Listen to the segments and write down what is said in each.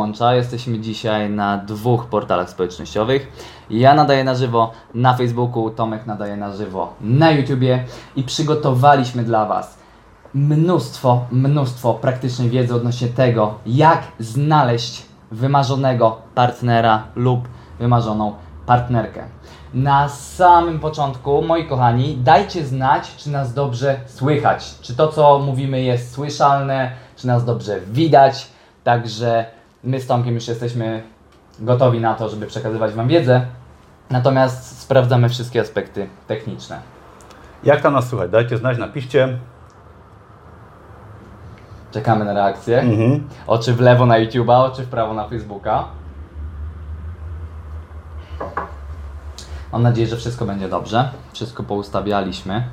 Łącza. Jesteśmy dzisiaj na dwóch portalach społecznościowych. Ja nadaję na żywo na Facebooku, Tomek nadaje na żywo na YouTubie i przygotowaliśmy dla Was mnóstwo, mnóstwo praktycznej wiedzy odnośnie tego, jak znaleźć wymarzonego partnera lub wymarzoną partnerkę. Na samym początku, moi kochani, dajcie znać, czy nas dobrze słychać, czy to, co mówimy, jest słyszalne, czy nas dobrze widać. Także my z Tomkiem już jesteśmy gotowi na to, żeby przekazywać Wam wiedzę, natomiast sprawdzamy wszystkie aspekty techniczne. Jak tam nas słychać? Dajcie znać, napiszcie. Czekamy na reakcję. Mhm. Oczy w lewo na YouTube'a, oczy w prawo na Facebooka. Mam nadzieję, że wszystko będzie dobrze. Wszystko poustawialiśmy.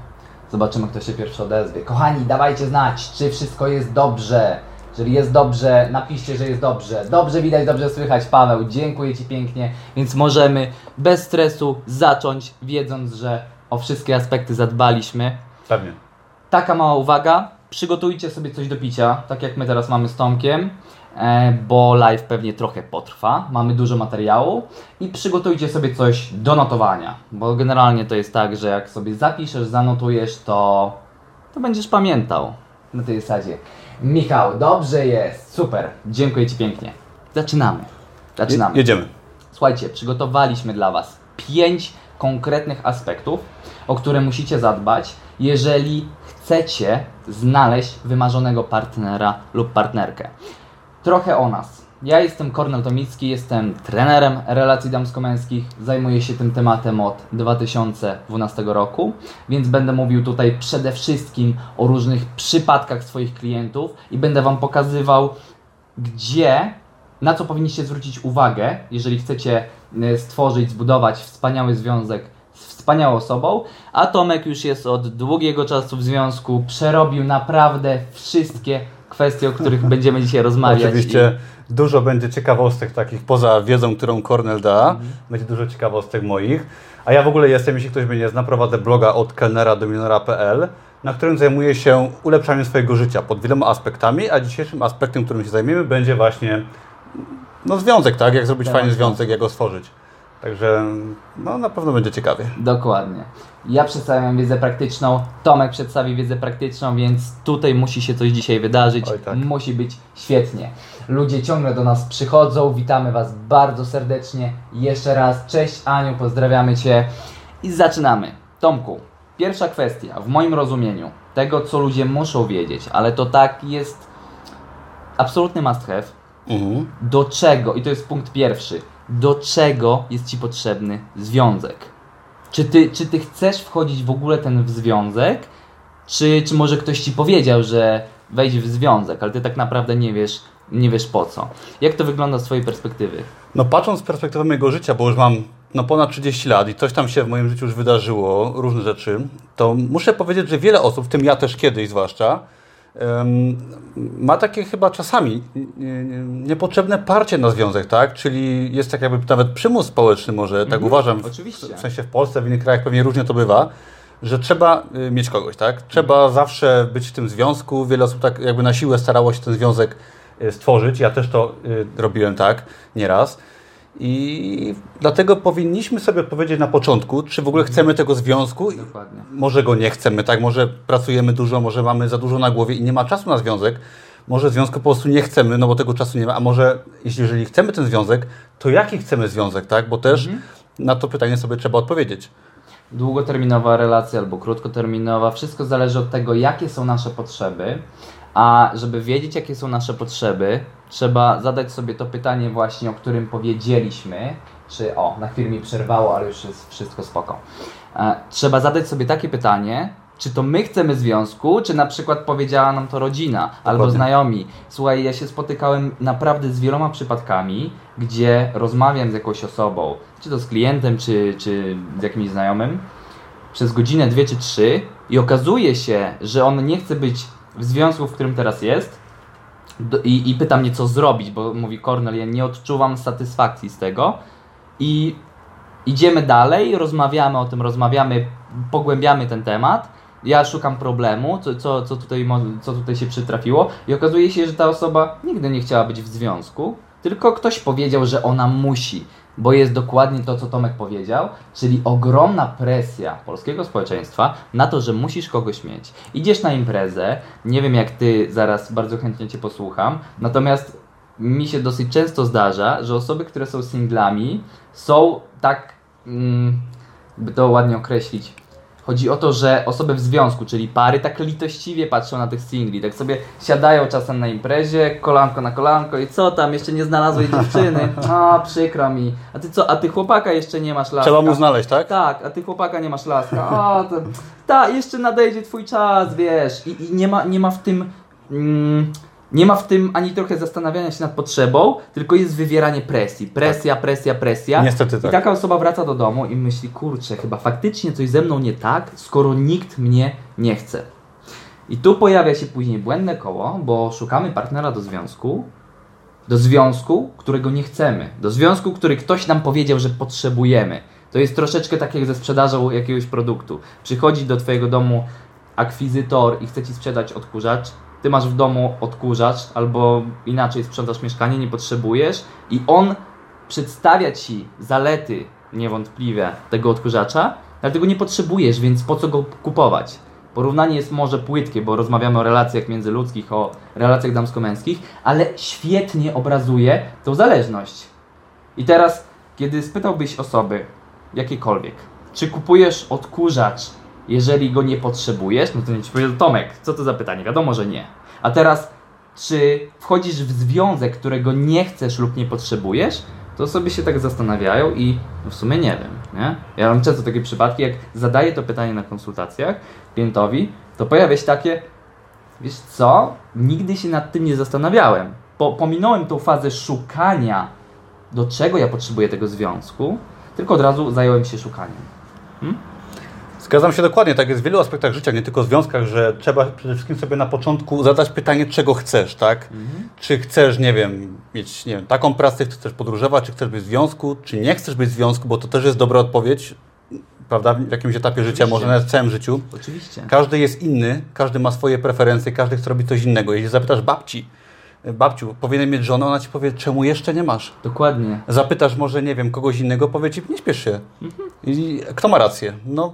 Zobaczymy, kto się pierwszy odezwie. Kochani, dawajcie znać, czy wszystko jest dobrze. Jeżeli jest dobrze, napiszcie, że jest dobrze. Dobrze widać, dobrze słychać. Paweł, dziękuję Ci pięknie. Więc możemy bez stresu zacząć, wiedząc, że o wszystkie aspekty zadbaliśmy. Pewnie. Taka mała uwaga. Przygotujcie sobie coś do picia, tak jak my teraz mamy z Tomkiem, e, bo live pewnie trochę potrwa. Mamy dużo materiału i przygotujcie sobie coś do notowania, bo generalnie to jest tak, że jak sobie zapiszesz, zanotujesz, to, to będziesz pamiętał na tej zasadzie. Michał, dobrze jest, super, dziękuję Ci pięknie. Zaczynamy. Zaczynamy. Je- jedziemy. Słuchajcie, przygotowaliśmy dla Was pięć konkretnych aspektów, o które musicie zadbać, jeżeli chcecie znaleźć wymarzonego partnera lub partnerkę. Trochę o nas. Ja jestem Kornel Tomicki, jestem trenerem relacji damsko-męskich, zajmuję się tym tematem od 2012 roku, więc będę mówił tutaj przede wszystkim o różnych przypadkach swoich klientów i będę Wam pokazywał, gdzie, na co powinniście zwrócić uwagę, jeżeli chcecie e, stworzyć, zbudować wspaniały związek z wspaniałą osobą, a Tomek już jest od długiego czasu w związku, przerobił naprawdę wszystkie kwestie, o których będziemy dzisiaj rozmawiać. Oczywiście dużo będzie ciekawostek takich poza wiedzą, którą Cornel da. Mhm. Będzie dużo ciekawostek moich. A ja w ogóle jestem, jeśli ktoś mnie nie zna, prowadzę bloga od kelnera do milionera.pl, na którym zajmuję się ulepszaniem swojego życia pod wieloma aspektami, a dzisiejszym aspektem, którym się zajmiemy, będzie właśnie no, związek, tak? Jak zrobić Tak. fajny związek, jak go stworzyć. Także no, na pewno będzie ciekawie. Dokładnie. Ja przedstawiam wiedzę praktyczną, Tomek przedstawi wiedzę praktyczną, więc tutaj musi się coś dzisiaj wydarzyć. Oj, tak. Musi być świetnie. Ludzie ciągle do nas przychodzą, witamy Was bardzo serdecznie. Jeszcze raz, cześć Aniu, pozdrawiamy Cię i zaczynamy. Tomku, pierwsza kwestia w moim rozumieniu tego, co ludzie muszą wiedzieć, ale to tak jest absolutny must have, Mhm. do czego, i to jest punkt pierwszy, do czego jest Ci potrzebny związek? Czy ty, czy ty chcesz wchodzić w ogóle ten w związek, czy, czy może ktoś Ci powiedział, że wejdź w związek, ale Ty tak naprawdę nie wiesz, nie wiesz po co? Jak to wygląda z Twojej perspektywy? No patrząc z perspektywy mojego życia, bo już mam no, ponad 30 lat i coś tam się w moim życiu już wydarzyło, różne rzeczy, to muszę powiedzieć, że wiele osób, w tym ja też kiedyś zwłaszcza, ma takie chyba czasami nie- nie- niepotrzebne parcie na związek, tak? Czyli jest tak jakby nawet przymus społeczny może, tak uważam. w- oczywiście. W sensie w Polsce, w innych krajach pewnie różnie to bywa, że trzeba y, mieć kogoś, tak? Trzeba zawsze być w tym związku. Wiele osób tak jakby na siłę starało się ten związek y, stworzyć. Ja też to y, robiłem tak nieraz. I dlatego powinniśmy sobie odpowiedzieć na początku, czy w ogóle chcemy tego związku. I Dokładnie. Może go nie chcemy, tak? Może pracujemy dużo, może mamy za dużo na głowie i nie ma czasu na związek. Może związku po prostu nie chcemy, no bo tego czasu nie ma. A może jeśli jeżeli chcemy ten związek, to jaki chcemy związek, tak? Bo też na to pytanie sobie trzeba odpowiedzieć. Długoterminowa relacja albo krótkoterminowa, wszystko zależy od tego, jakie są nasze potrzeby. A żeby wiedzieć, jakie są nasze potrzeby, trzeba zadać sobie to pytanie właśnie, o którym powiedzieliśmy. Czy o, na chwilę mi przerwało, ale już jest wszystko spoko. E, trzeba zadać sobie takie pytanie, czy to my chcemy związku, czy na przykład powiedziała nam to rodzina albo Dokładnie. znajomi. Słuchaj, ja się spotykałem naprawdę z wieloma przypadkami, gdzie rozmawiam z jakąś osobą, czy to z klientem, czy, czy z jakimś znajomym, przez godzinę, dwie czy trzy i okazuje się, że on nie chce być w związku, w którym teraz jest i, i pyta mnie, co zrobić, bo mówi Cornel, ja nie odczuwam satysfakcji z tego. I idziemy dalej, rozmawiamy o tym, rozmawiamy, pogłębiamy ten temat. Ja szukam problemu, co, co, co, tutaj, co tutaj się przytrafiło. I okazuje się, że ta osoba nigdy nie chciała być w związku, tylko ktoś powiedział, że ona musi, bo jest dokładnie to, co Tomek powiedział, czyli ogromna presja polskiego społeczeństwa na to, że musisz kogoś mieć. Idziesz na imprezę, nie wiem jak ty, zaraz bardzo chętnie cię posłucham, natomiast mi się dosyć często zdarza, że osoby, które są singlami, są tak, mm, by to ładnie określić, Chodzi o to, że osoby w związku, czyli pary, tak litościwie patrzą na tych singli, tak sobie siadają czasem na imprezie, kolanko na kolanko i co tam, jeszcze nie znalazłeś dziewczyny? A, przykro mi. A ty co, a ty chłopaka jeszcze nie masz laska? Trzeba mu znaleźć, tak? Tak, a ty chłopaka nie masz laska. A, to, ta, jeszcze nadejdzie twój czas, wiesz. I, i nie, ma, nie ma w tym... Mm, nie ma w tym ani trochę zastanawiania się nad potrzebą, tylko jest wywieranie presji. Presja, presja, presja. Niestety tak. I taka osoba wraca do domu i myśli, kurczę, chyba faktycznie coś ze mną nie tak, skoro nikt mnie nie chce. I tu pojawia się później błędne koło, bo szukamy partnera do związku, do związku, którego nie chcemy, do związku, który ktoś nam powiedział, że potrzebujemy. To jest troszeczkę tak jak ze sprzedażą jakiegoś produktu. Przychodzi do Twojego domu akwizytor i chce Ci sprzedać odkurzacz, ty masz w domu odkurzacz, albo inaczej sprzątasz mieszkanie, nie potrzebujesz i on przedstawia ci zalety niewątpliwie tego odkurzacza, dlatego nie potrzebujesz, więc po co go kupować? Porównanie jest może płytkie, bo rozmawiamy o relacjach międzyludzkich, o relacjach damsko-męskich, ale świetnie obrazuje tą zależność. I teraz, kiedy spytałbyś osoby, jakiekolwiek, czy kupujesz odkurzacz jeżeli go nie potrzebujesz, no to nie ci powiedział Tomek, co to za pytanie? Wiadomo, że nie. A teraz, czy wchodzisz w związek, którego nie chcesz lub nie potrzebujesz, to sobie się tak zastanawiają i no w sumie nie wiem, nie? Ja mam często takie przypadki, jak zadaję to pytanie na konsultacjach klientowi, to pojawia się takie, wiesz co, nigdy się nad tym nie zastanawiałem. Po, pominąłem tą fazę szukania, do czego ja potrzebuję tego związku, tylko od razu zająłem się szukaniem. Zgadzam się dokładnie, tak jest w wielu aspektach życia, nie tylko w związkach, że trzeba przede wszystkim sobie na początku zadać pytanie, czego chcesz, tak? Mhm. Czy chcesz, nie wiem, mieć nie wiem, taką pracę, czy chcesz podróżować, czy chcesz być w związku, czy nie chcesz być w związku, bo to też jest dobra odpowiedź, prawda, w jakimś etapie Oczywiście. życia, może nawet w całym życiu. Oczywiście. Każdy jest inny, każdy ma swoje preferencje, każdy chce robić coś innego. Jeśli zapytasz babci, babciu, powinien mieć żonę, ona ci powie, czemu jeszcze nie masz? Dokładnie. Zapytasz może, nie wiem, kogoś innego, powie ci, nie śpiesz się. Mhm. I kto ma rację? No,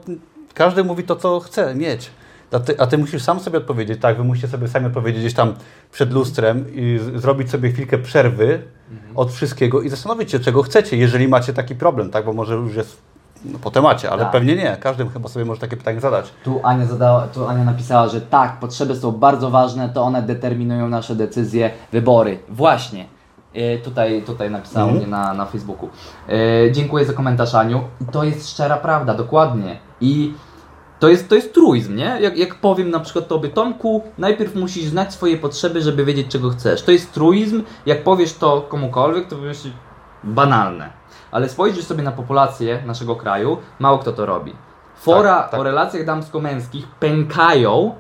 każdy mówi to, co chce mieć. A ty, a ty, musisz sam sobie odpowiedzieć, tak? Wy musicie sobie sami odpowiedzieć gdzieś tam przed lustrem i zrobić sobie chwilkę przerwy mhm. od wszystkiego i zastanowić się, czego chcecie, jeżeli macie taki problem, tak? Bo może już jest no, po temacie, ale tak. pewnie nie. Każdy chyba sobie może takie pytanie zadać. Tu Ania, zadała, tu Ania napisała, że tak, potrzeby są bardzo ważne, to one determinują nasze decyzje, wybory. Właśnie. E, tutaj, tutaj napisała mm. mnie na, na Facebooku. E, dziękuję za komentarz, Aniu. I to jest szczera prawda, dokładnie. I to jest, to jest truizm, nie? Jak, jak powiem na przykład tobie, Tomku, najpierw musisz znać swoje potrzeby, żeby wiedzieć, czego chcesz. To jest truizm. Jak powiesz to komukolwiek, to myślisz banalne. Ale spojrzysz sobie na populację naszego kraju, mało kto to robi. Fora tak, tak. o relacjach damsko-męskich pękają,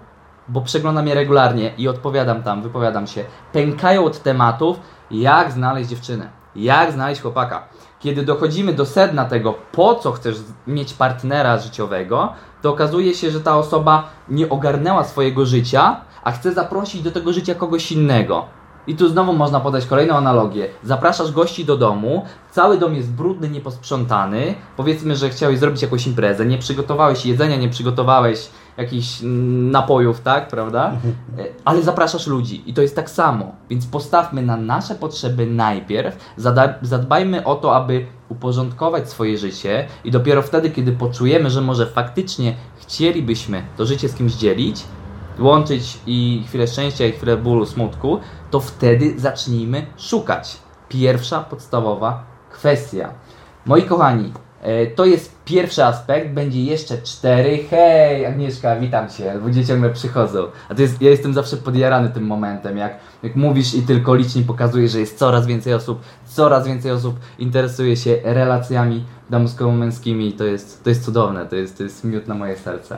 bo przeglądam je regularnie i odpowiadam tam, wypowiadam się. Pękają od tematów, jak znaleźć dziewczynę, jak znaleźć chłopaka. Kiedy dochodzimy do sedna tego, po co chcesz mieć partnera życiowego, to okazuje się, że ta osoba nie ogarnęła swojego życia, a chce zaprosić do tego życia kogoś innego. I tu znowu można podać kolejną analogię. Zapraszasz gości do domu, cały dom jest brudny, nieposprzątany. Powiedzmy, że chciałeś zrobić jakąś imprezę, nie przygotowałeś jedzenia, nie przygotowałeś jakichś napojów, tak, prawda? E, ale zapraszasz ludzi i to jest tak samo. Więc postawmy na nasze potrzeby najpierw, zadbajmy o to, aby uporządkować swoje życie i dopiero wtedy, kiedy poczujemy, że może faktycznie chcielibyśmy to życie z kimś dzielić, łączyć i chwilę szczęścia, i chwilę bólu, smutku, to wtedy zacznijmy szukać. Pierwsza podstawowa kwestia. Moi kochani, e, to jest pierwszy aspekt, będzie jeszcze cztery. Hej, Agnieszka, witam Cię. Ludzie ciągle przychodzą. A to jest, ja jestem zawsze podjarany tym momentem, jak, jak mówisz i tylko licznie pokazujesz, że jest coraz więcej osób, coraz więcej osób interesuje się relacjami damsko-męskimi. To jest, to jest cudowne, to jest, to jest miód na moje serce.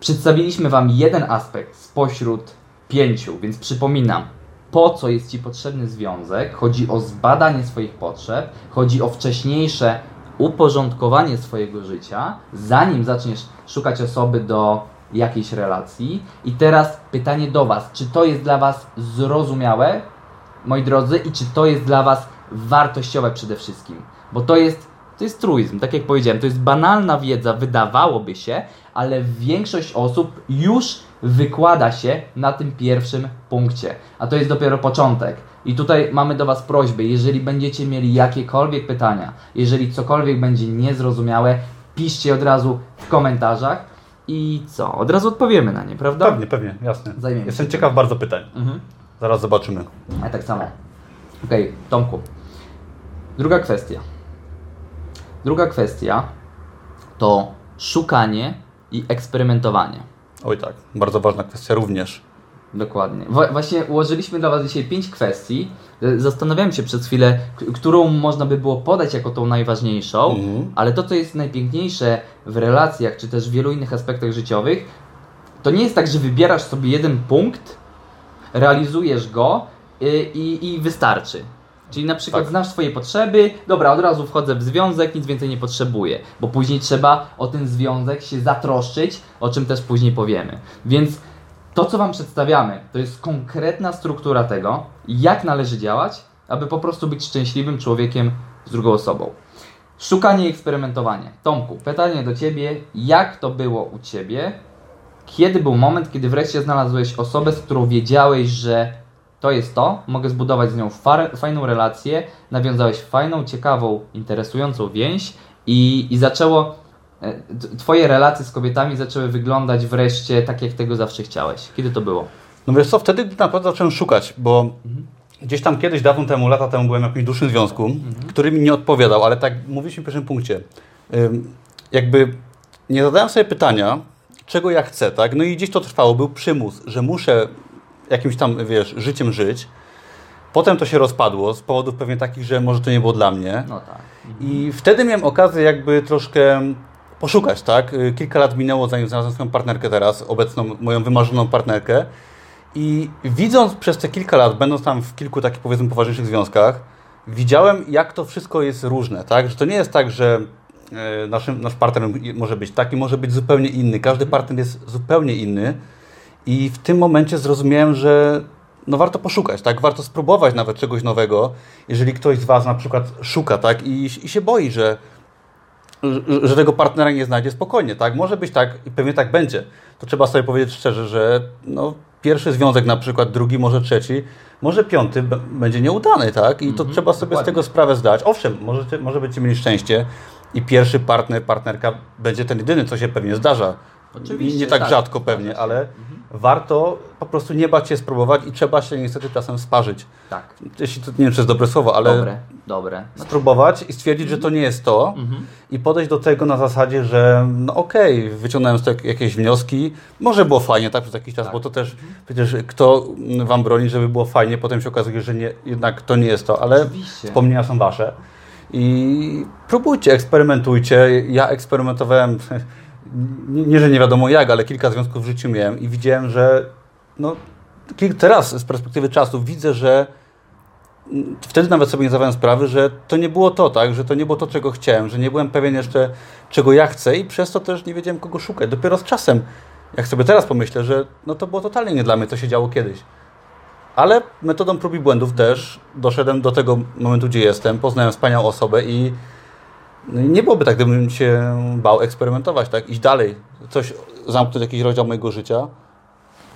Przedstawiliśmy Wam jeden aspekt spośród pięciu, więc przypominam, po co jest Ci potrzebny związek, chodzi o zbadanie swoich potrzeb, chodzi o wcześniejsze uporządkowanie swojego życia, zanim zaczniesz szukać osoby do jakiejś relacji. I teraz pytanie do Was, czy to jest dla Was zrozumiałe? moi drodzy, i czy to jest dla Was wartościowe przede wszystkim. Bo to jest, to jest truizm, tak jak powiedziałem, to jest banalna wiedza, wydawałoby się, ale większość osób już wykłada się na tym pierwszym punkcie, a to jest dopiero początek. I tutaj mamy do Was prośby, jeżeli będziecie mieli jakiekolwiek pytania, jeżeli cokolwiek będzie niezrozumiałe, piszcie od razu w komentarzach i co? Od razu odpowiemy na nie, prawda? Pewnie, pewnie, jasne. Zajmiemy Jestem ciekaw bardzo pytań. Mhm. Zaraz zobaczymy. A tak samo. Okej, Tomku. Druga kwestia. Druga kwestia to szukanie i eksperymentowanie. Oj tak, bardzo ważna kwestia również. Dokładnie. Właśnie ułożyliśmy dla Was dzisiaj pięć kwestii. E, Zastanawiałem się przez chwilę, którą można by było podać jako tą najważniejszą, Mhm. ale to, co jest najpiękniejsze w relacjach, czy też w wielu innych aspektach życiowych, to nie jest tak, że wybierasz sobie jeden punkt, realizujesz go y, i, i wystarczy. Czyli na przykład Tak. znasz swoje potrzeby, dobra, od razu wchodzę w związek, nic więcej nie potrzebuję, bo później trzeba o ten związek się zatroszczyć, o czym też później powiemy. Więc to, co Wam przedstawiamy, to jest konkretna struktura tego, jak należy działać, aby po prostu być szczęśliwym człowiekiem z drugą osobą. Szukanie i eksperymentowanie. Tomku, pytanie do Ciebie, jak to było u Ciebie? Kiedy był moment, kiedy wreszcie znalazłeś osobę, z którą wiedziałeś, że to jest to, mogę zbudować z nią fajną relację, nawiązałeś fajną, ciekawą, interesującą więź i, i zaczęło, e, Twoje relacje z kobietami zaczęły wyglądać wreszcie tak, jak tego zawsze chciałeś. Kiedy to było? No wiesz co, wtedy naprawdę zacząłem szukać, bo gdzieś tam kiedyś, dawno temu, lata temu byłem w jakimś dłuższym związku, który mi nie odpowiadał, ale tak mówiliśmy w pierwszym punkcie. Jakby nie zadałem sobie pytania, czego ja chcę, tak? No i gdzieś to trwało, był przymus, że muszę jakimś tam, wiesz, życiem żyć. Potem to się rozpadło z powodów pewnie takich, że może to nie było dla mnie. No tak. I wtedy miałem okazję jakby troszkę poszukać, tak? Y, Kilka lat minęło, zanim znalazłem swoją partnerkę teraz, obecną moją wymarzoną partnerkę. I widząc przez te kilka lat, będąc tam w kilku takich powiedzmy poważniejszych związkach, widziałem jak to wszystko jest różne, tak? Że to nie jest tak, że e, naszym, nasz partner może być taki, może być zupełnie inny. Każdy partner jest zupełnie inny. I w tym momencie zrozumiałem, że no warto poszukać, tak? Warto spróbować nawet czegoś nowego. Jeżeli ktoś z Was na przykład szuka, tak? I, i się boi, że, że- tego partnera nie znajdzie spokojnie, tak? Może być tak i pewnie tak będzie. To trzeba sobie powiedzieć szczerze, że no, pierwszy związek na przykład, drugi, może trzeci, może piąty będzie nieudany, tak? I to Mhm, trzeba sobie dokładnie. z tego sprawę zdać. Owszem, możecie, może będziecie mieli szczęście i pierwszy partner, partnerka będzie ten jedyny, co się pewnie zdarza. Oczywiście, nie tak, tak, rzadko pewnie, ale warto po prostu nie bać się spróbować i trzeba się niestety czasem sparzyć. Tak. Jeśli to nie wiem, czy jest dobre słowo, ale Dobre, dobre. No, spróbować i stwierdzić, że to nie jest to mhm. i podejść do tego na zasadzie, że no okej, wyciągnąłem z tego jakieś wnioski, może było fajnie tak przez jakiś czas, Tak. bo to też przecież kto Wam broni, żeby było fajnie, potem się okazuje, że nie, jednak to nie jest to, ale Oczywiście. wspomnienia są Wasze. I próbujcie, eksperymentujcie. Ja eksperymentowałem, nie, nie, że nie wiadomo jak, ale kilka związków w życiu miałem i widziałem, że no, teraz z perspektywy czasu widzę, że mm, wtedy nawet sobie nie zdawałem sprawy, że to nie było to, tak, że to nie było to, czego chciałem, że nie byłem pewien jeszcze, czego ja chcę i przez to też nie wiedziałem, kogo szukać. Dopiero z czasem, jak sobie teraz pomyślę, że no to było totalnie nie dla mnie, co się działo kiedyś. Ale metodą prób i błędów też doszedłem do tego momentu, gdzie jestem, poznałem wspaniałą osobę i nie byłoby tak, gdybym się bał eksperymentować, tak, iść dalej, coś, zamknąć jakiś rozdział mojego życia,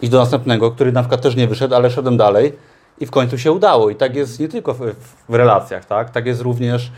iść do następnego, który na przykład też nie wyszedł, ale szedłem dalej i w końcu się udało. I tak jest nie tylko w, w relacjach, tak, tak jest również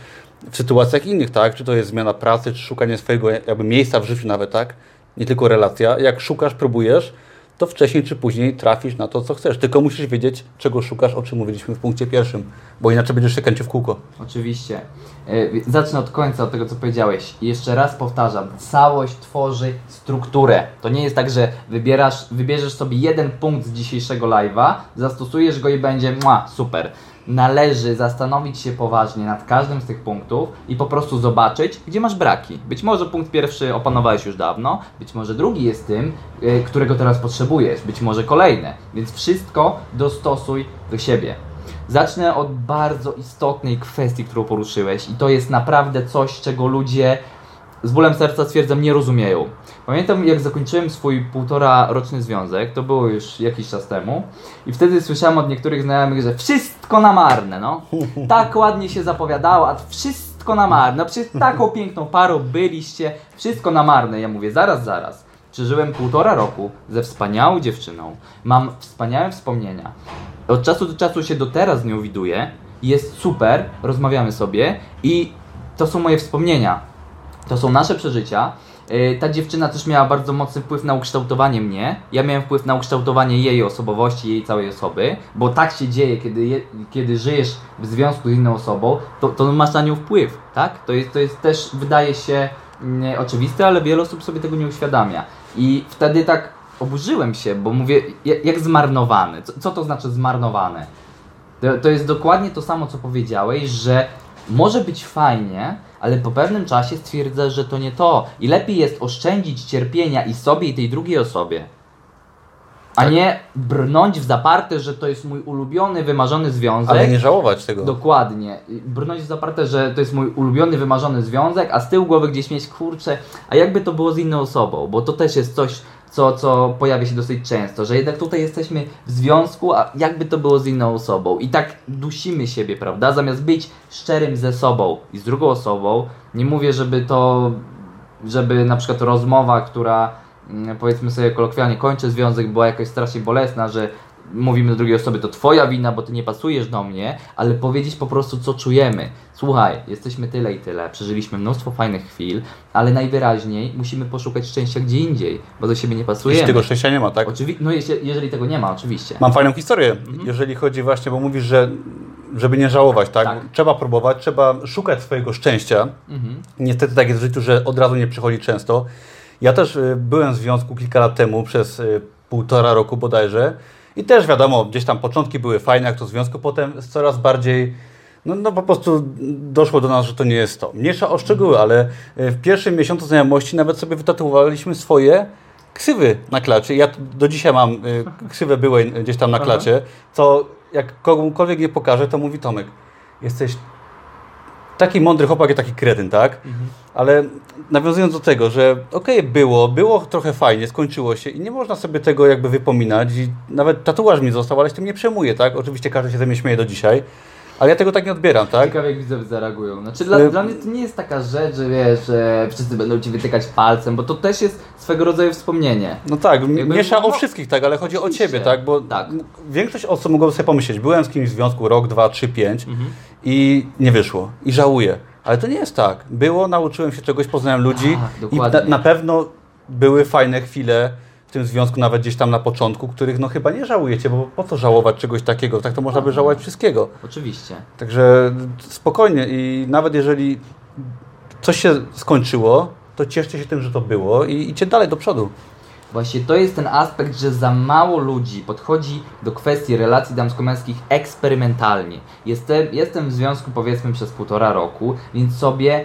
w sytuacjach innych, tak, czy to jest zmiana pracy, czy szukanie swojego jakby miejsca w życiu nawet, tak, nie tylko relacja. Jak szukasz, próbujesz, to wcześniej czy później trafisz na to, co chcesz. Tylko musisz wiedzieć, czego szukasz, o czym mówiliśmy w punkcie pierwszym, bo inaczej będziesz się kręcił w kółko. Oczywiście. E, Zacznę od końca, od tego co powiedziałeś. I jeszcze raz powtarzam, całość tworzy strukturę. To nie jest tak, że wybierasz, wybierzesz sobie jeden punkt z dzisiejszego live'a, zastosujesz go i będzie mua, super. Należy zastanowić się poważnie nad każdym z tych punktów i po prostu zobaczyć, gdzie masz braki. Być może punkt pierwszy opanowałeś już dawno, być może drugi jest tym, y, którego teraz potrzebujesz, być może kolejne. Więc wszystko dostosuj do siebie. Zacznę od bardzo istotnej kwestii, którą poruszyłeś, i to jest naprawdę coś, czego ludzie z bólem serca stwierdzam, nie rozumieją. Pamiętam, jak zakończyłem swój półtora roczny związek, to było już jakiś czas temu, i wtedy słyszałem od niektórych znajomych, że wszystko na marne, no. Tak ładnie się zapowiadało, a wszystko na marne. No przecież taką piękną parą byliście, wszystko na marne. Ja mówię, zaraz, zaraz. Przeżyłem półtora roku ze wspaniałą dziewczyną. Mam wspaniałe wspomnienia. Od czasu do czasu się do teraz z nią widuję. Jest super, rozmawiamy sobie i to są moje wspomnienia. To są nasze przeżycia. Yy, Ta dziewczyna też miała bardzo mocny wpływ na ukształtowanie mnie. Ja miałem wpływ na ukształtowanie jej osobowości, jej całej osoby, bo tak się dzieje, kiedy, je, kiedy żyjesz w związku z inną osobą, to, to masz na nią wpływ, tak? To jest, to jest też, wydaje się mm, oczywiste, ale wiele osób sobie tego nie uświadamia. I wtedy tak oburzyłem się, bo mówię, jak, jak zmarnowany. Co, co to znaczy zmarnowane? To, to jest dokładnie to samo, co powiedziałeś, że może być fajnie, ale po pewnym czasie stwierdzasz, że to nie to. I lepiej jest oszczędzić cierpienia i sobie, i tej drugiej osobie. A Tak. nie brnąć w zaparte, że to jest mój ulubiony, wymarzony związek. Ale nie żałować tego. Dokładnie. Brnąć w zaparte, że to jest mój ulubiony, wymarzony związek, a z tyłu głowy gdzieś mieć, kurczę, a jakby to było z inną osobą, bo to też jest coś, co, co pojawia się dosyć często, że jednak tutaj jesteśmy w związku, a jakby to było z inną osobą. I tak dusimy siebie, prawda? Zamiast być szczerym ze sobą i z drugą osobą, nie mówię, żeby to, żeby na przykład rozmowa, która mm, powiedzmy sobie kolokwialnie kończy związek, była jakoś strasznie bolesna, że mówimy do drugiej osoby, to twoja wina, bo ty nie pasujesz do mnie, ale powiedzieć po prostu, co czujemy. Słuchaj, jesteśmy tyle i tyle, przeżyliśmy mnóstwo fajnych chwil, ale najwyraźniej musimy poszukać szczęścia gdzie indziej, bo do siebie nie Jeśli pasujemy. tego szczęścia nie ma, tak? Oczywi- no jeżeli, jeżeli tego nie ma, oczywiście. Mam fajną historię, Mhm. jeżeli chodzi właśnie, bo mówisz, że żeby nie żałować, tak? Tak. Trzeba próbować, trzeba szukać swojego szczęścia. Mhm. Niestety tak jest w życiu, że od razu nie przychodzi często. Ja też y, byłem w związku kilka lat temu, przez y, półtora roku bodajże. I też wiadomo, gdzieś tam początki były fajne, jak to w związku, potem coraz bardziej, no, no po prostu doszło do nas, że to nie jest to. Mniejsza o szczegóły, ale y, w pierwszym miesiącu znajomości nawet sobie wytatuowaliśmy swoje ksywy na klacie. Ja do dzisiaj mam y, ksywę byłej gdzieś tam na klacie, co jak komukolwiek nie pokażę, to mówi Tomek, jesteś taki mądry chłopak i taki kretyn, tak? Ale nawiązując do tego, że okej, było, było trochę fajnie, skończyło się i nie można sobie tego jakby wypominać i nawet tatuaż mi został, ale się tym nie przejmuję, tak? Oczywiście każdy się ze mnie śmieje do dzisiaj, ale ja tego tak nie odbieram, tak? Ciekawe jak widzowie zareagują. Znaczy dla, Y- dla mnie to nie jest taka rzecz, że wiesz, że wszyscy będą ci wytykać palcem, bo to też jest swego rodzaju wspomnienie. No tak, Jakby- miesza o no, wszystkich, tak, ale chodzi o ciebie, tak? Bo Tak. większość osób mogłoby sobie pomyśleć, byłem z kimś w związku rok, dwa, trzy, pięć Mhm. i nie wyszło i żałuję. Ale to nie jest tak. Było, nauczyłem się czegoś, poznałem ludzi Tak, i na, na pewno były fajne chwile w tym związku, nawet gdzieś tam na początku, których no chyba nie żałujecie, bo po co żałować czegoś takiego? Tak to można by żałować wszystkiego. Oczywiście. Także spokojnie i nawet jeżeli coś się skończyło, to cieszcie się tym, że to było i idźcie dalej do przodu. Właśnie to jest ten aspekt, że za mało ludzi podchodzi do kwestii relacji damsko-męskich eksperymentalnie. Jestem, jestem w związku powiedzmy przez półtora roku, więc sobie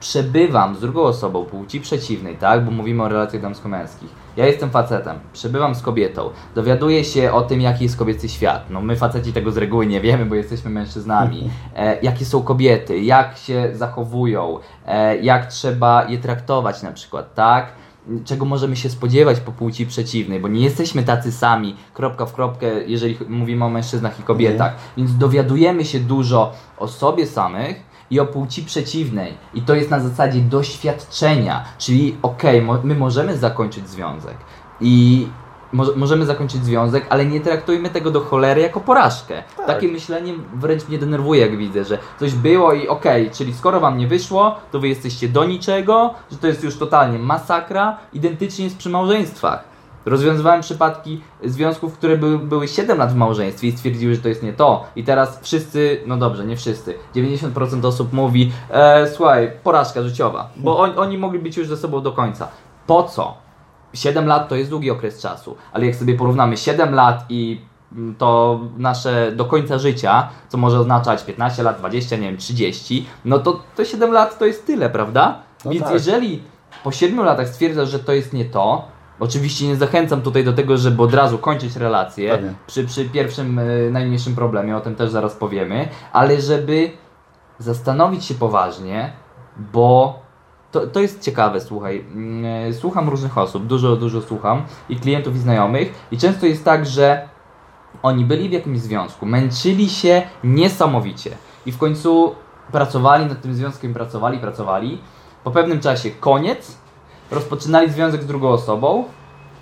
przebywam z drugą osobą płci przeciwnej, tak? Bo mówimy o relacjach damsko-męskich. Ja jestem facetem, przebywam z kobietą, dowiaduję się o tym, jaki jest kobiecy świat. No my faceci tego z reguły nie wiemy, bo jesteśmy mężczyznami. E, jakie są kobiety, jak się zachowują, e, jak trzeba je traktować na przykład, tak? czego możemy się spodziewać po płci przeciwnej, bo nie jesteśmy tacy sami, kropka w kropkę, jeżeli mówimy o mężczyznach i kobietach. Więc dowiadujemy się dużo o sobie samych i o płci przeciwnej. I to jest na zasadzie doświadczenia, czyli okej, mo- my możemy zakończyć związek i mo- możemy zakończyć związek, ale nie traktujmy tego do cholery jako porażkę. Takie myślenie wręcz mnie denerwuje, jak widzę, że coś było i okej, czyli skoro wam nie wyszło, to wy jesteście do niczego, że to jest już totalnie masakra, identycznie jest przy małżeństwach. Rozwiązywałem przypadki związków, które były, były 7 lat w małżeństwie i stwierdziły, że to jest nie to. I teraz wszyscy, no dobrze, nie wszyscy, 90% osób mówi, e, słuchaj, porażka życiowa, bo on, oni mogli być już ze sobą do końca. Po co? 7 lat to jest długi okres czasu, ale jak sobie porównamy 7 lat i mm, to nasze do końca życia, co może oznaczać 15 lat, 20, nie wiem, 30, no to te 7 lat to jest tyle, prawda? No Więc tak. jeżeli po 7 latach stwierdzasz, że to jest nie to, oczywiście nie zachęcam tutaj do tego, żeby od razu kończyć relację przy, przy pierwszym, y, najmniejszym problemie, o tym też zaraz powiemy, ale żeby zastanowić się poważnie, bo to, to jest ciekawe, słuchaj. Mm, Słucham różnych osób, dużo, dużo słucham i klientów i znajomych i często jest tak, że oni byli w jakimś związku, męczyli się niesamowicie i w końcu pracowali nad tym związkiem, pracowali, pracowali. Po pewnym czasie koniec, rozpoczynali związek z drugą osobą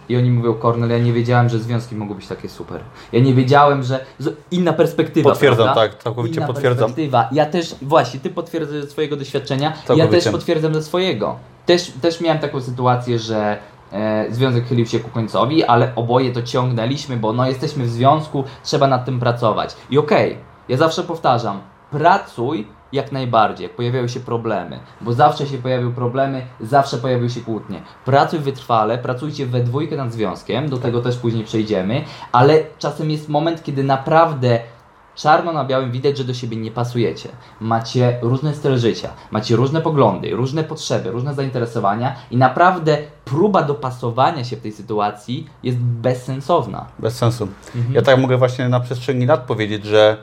i oni mówią, Kornel, ja nie wiedziałem, że związki mogą być takie super. Ja nie wiedziałem, że... Inna perspektywa, Potwierdzam, prawda? tak, całkowicie Inna potwierdzam. perspektywa. Ja też, właśnie, ty potwierdzasz ze swojego doświadczenia, ja też potwierdzam ze swojego. Też, też miałem taką sytuację, że e, związek chylił się ku końcowi, ale oboje to ciągnęliśmy, bo no jesteśmy w związku, trzeba nad tym pracować. I okej, ja zawsze powtarzam, pracuj jak najbardziej, jak pojawiają się problemy, bo zawsze się pojawią problemy, zawsze pojawią się kłótnie. Pracuj wytrwale, pracujcie we dwójkę nad związkiem, do tego też później przejdziemy, ale czasem jest moment, kiedy naprawdę czarno na białym widać, że do siebie nie pasujecie. Macie różny styl życia, macie różne poglądy, różne potrzeby, różne zainteresowania i naprawdę próba dopasowania się w tej sytuacji jest bezsensowna. Bez sensu. Mhm. Ja tak mogę właśnie na przestrzeni lat powiedzieć, że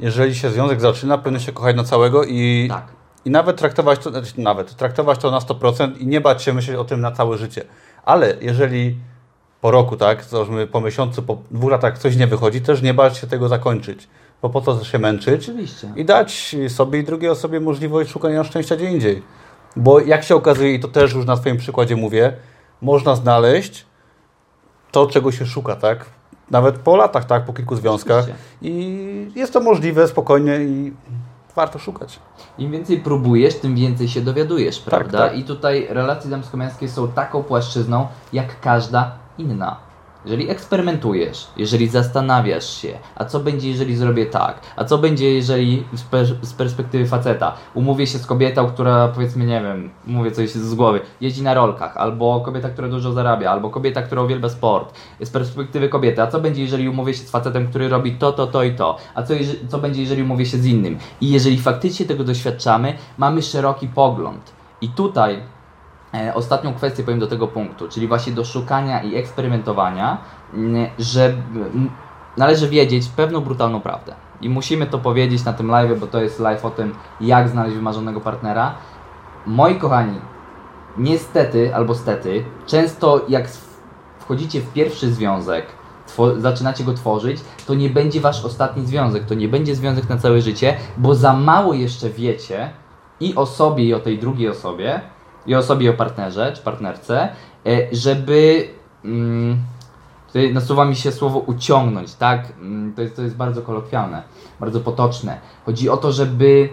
jeżeli się związek zaczyna, powinno się kochać na całego i, Tak. i nawet traktować to, znaczy nawet traktować to na 100% i nie bać się myśleć o tym na całe życie. Ale jeżeli po roku, tak, załóżmy po miesiącu, po dwóch latach coś nie wychodzi, też nie bać się tego zakończyć. Bo po co się męczyć Oczywiście. i dać sobie i drugiej osobie możliwość szukania szczęścia gdzie indziej. Bo jak się okazuje, i to też już na swoim przykładzie mówię, można znaleźć to, czego się szuka, tak? Nawet po latach, tak? Po kilku związkach. Oczywiście. I jest to możliwe, spokojnie i warto szukać. Im więcej próbujesz, tym więcej się dowiadujesz, prawda? tak. I tutaj relacje damsko-męskie są taką płaszczyzną, jak każda inna. Jeżeli eksperymentujesz, jeżeli zastanawiasz się, a co będzie, jeżeli zrobię tak, a co będzie, jeżeli z, per, z perspektywy faceta umówię się z kobietą, która powiedzmy, nie wiem, mówię coś z głowy, jeździ na rolkach, albo kobieta, która dużo zarabia, albo kobieta, która uwielbia sport, z perspektywy kobiety, a co będzie, jeżeli umówię się z facetem, który robi to, to, to i to, a co, co będzie, jeżeli umówię się z innym. I jeżeli faktycznie tego doświadczamy, mamy szeroki pogląd. I tutaj Ostatnią kwestię powiem do tego punktu, czyli właśnie do szukania i eksperymentowania, że należy wiedzieć pewną brutalną prawdę. I musimy to powiedzieć na tym live, bo to jest live o tym, jak znaleźć wymarzonego partnera. Moi kochani, niestety albo stety, często jak wchodzicie w pierwszy związek, zaczynacie go tworzyć, to nie będzie wasz ostatni związek, to nie będzie związek na całe życie, bo za mało jeszcze wiecie i o sobie, i o tej drugiej osobie, i o i o partnerze, czy partnerce, e, żeby. Mm, tutaj nasuwa mi się słowo uciągnąć, tak? Mm, To jest, to jest bardzo kolokwialne, bardzo potoczne. Chodzi o to, żeby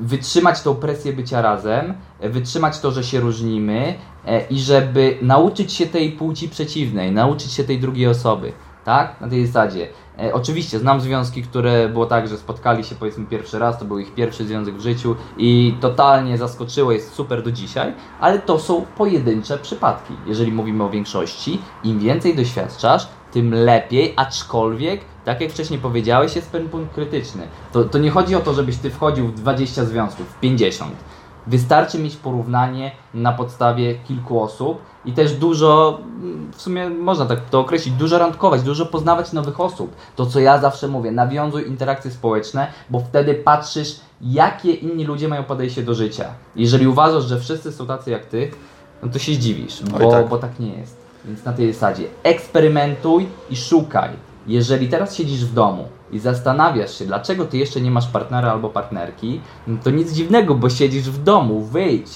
wytrzymać tą presję bycia razem, e, wytrzymać to, że się różnimy e, i żeby nauczyć się tej płci przeciwnej, nauczyć się tej drugiej osoby, tak? Na tej zasadzie. E, oczywiście znam związki, które było tak, że spotkali się powiedzmy pierwszy raz, to był ich pierwszy związek w życiu i totalnie zaskoczyło, jest super do dzisiaj, ale to są pojedyncze przypadki. Jeżeli mówimy o większości, im więcej doświadczasz, tym lepiej, aczkolwiek, tak jak wcześniej powiedziałeś, jest pewien punkt krytyczny. To, to nie chodzi o to, żebyś ty wchodził w 20 związków, w 50. Wystarczy mieć porównanie na podstawie kilku osób i też dużo, w sumie można tak to określić, dużo randkować, dużo poznawać nowych osób. To co ja zawsze mówię, nawiązuj interakcje społeczne, bo wtedy patrzysz, jakie inni ludzie mają podejście do życia. Jeżeli uważasz, że wszyscy są tacy jak ty, no to się zdziwisz, bo, tak. bo tak nie jest. Więc na tej zasadzie eksperymentuj i szukaj. Jeżeli teraz siedzisz w domu i zastanawiasz się, dlaczego ty jeszcze nie masz partnera albo partnerki, no to nic dziwnego, bo siedzisz w domu, wyjdź.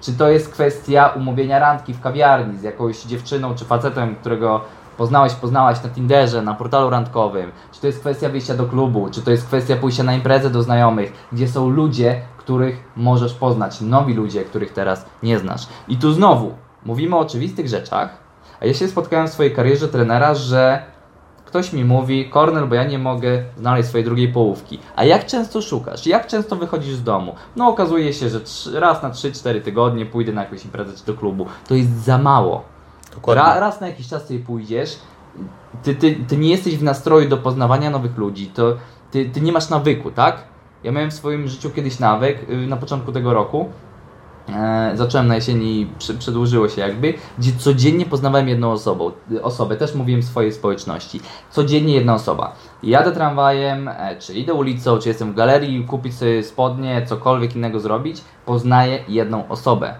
Czy to jest kwestia umówienia randki w kawiarni z jakąś dziewczyną czy facetem, którego poznałeś, poznałaś na Tinderze, na portalu randkowym? Czy to jest kwestia wyjścia do klubu? Czy to jest kwestia pójścia na imprezę do znajomych, gdzie są ludzie, których możesz poznać, nowi ludzie, których teraz nie znasz? I tu znowu mówimy o oczywistych rzeczach, a ja się spotkałem w swojej karierze trenera, że ktoś mi mówi, Kornel, bo ja nie mogę znaleźć swojej drugiej połówki. A jak często szukasz? Jak często wychodzisz z domu? No okazuje się, że raz na 3-4 tygodnie pójdę na jakąś imprezę czy do klubu. To jest za mało. Ra, raz na jakiś czas sobie pójdziesz, ty, ty, ty nie jesteś w nastroju do poznawania nowych ludzi, to ty, ty nie masz nawyku, tak? Ja miałem w swoim życiu kiedyś nawyk, y, na początku tego roku, e, zacząłem na jesieni przedłużyło się jakby, gdzie codziennie poznawałem jedną osobą, y, osobę, też mówiłem swojej społeczności, codziennie jedna osoba. Jadę tramwajem, e, czy idę ulicą, czy jestem w galerii, kupić sobie spodnie, cokolwiek innego zrobić, poznaję jedną osobę.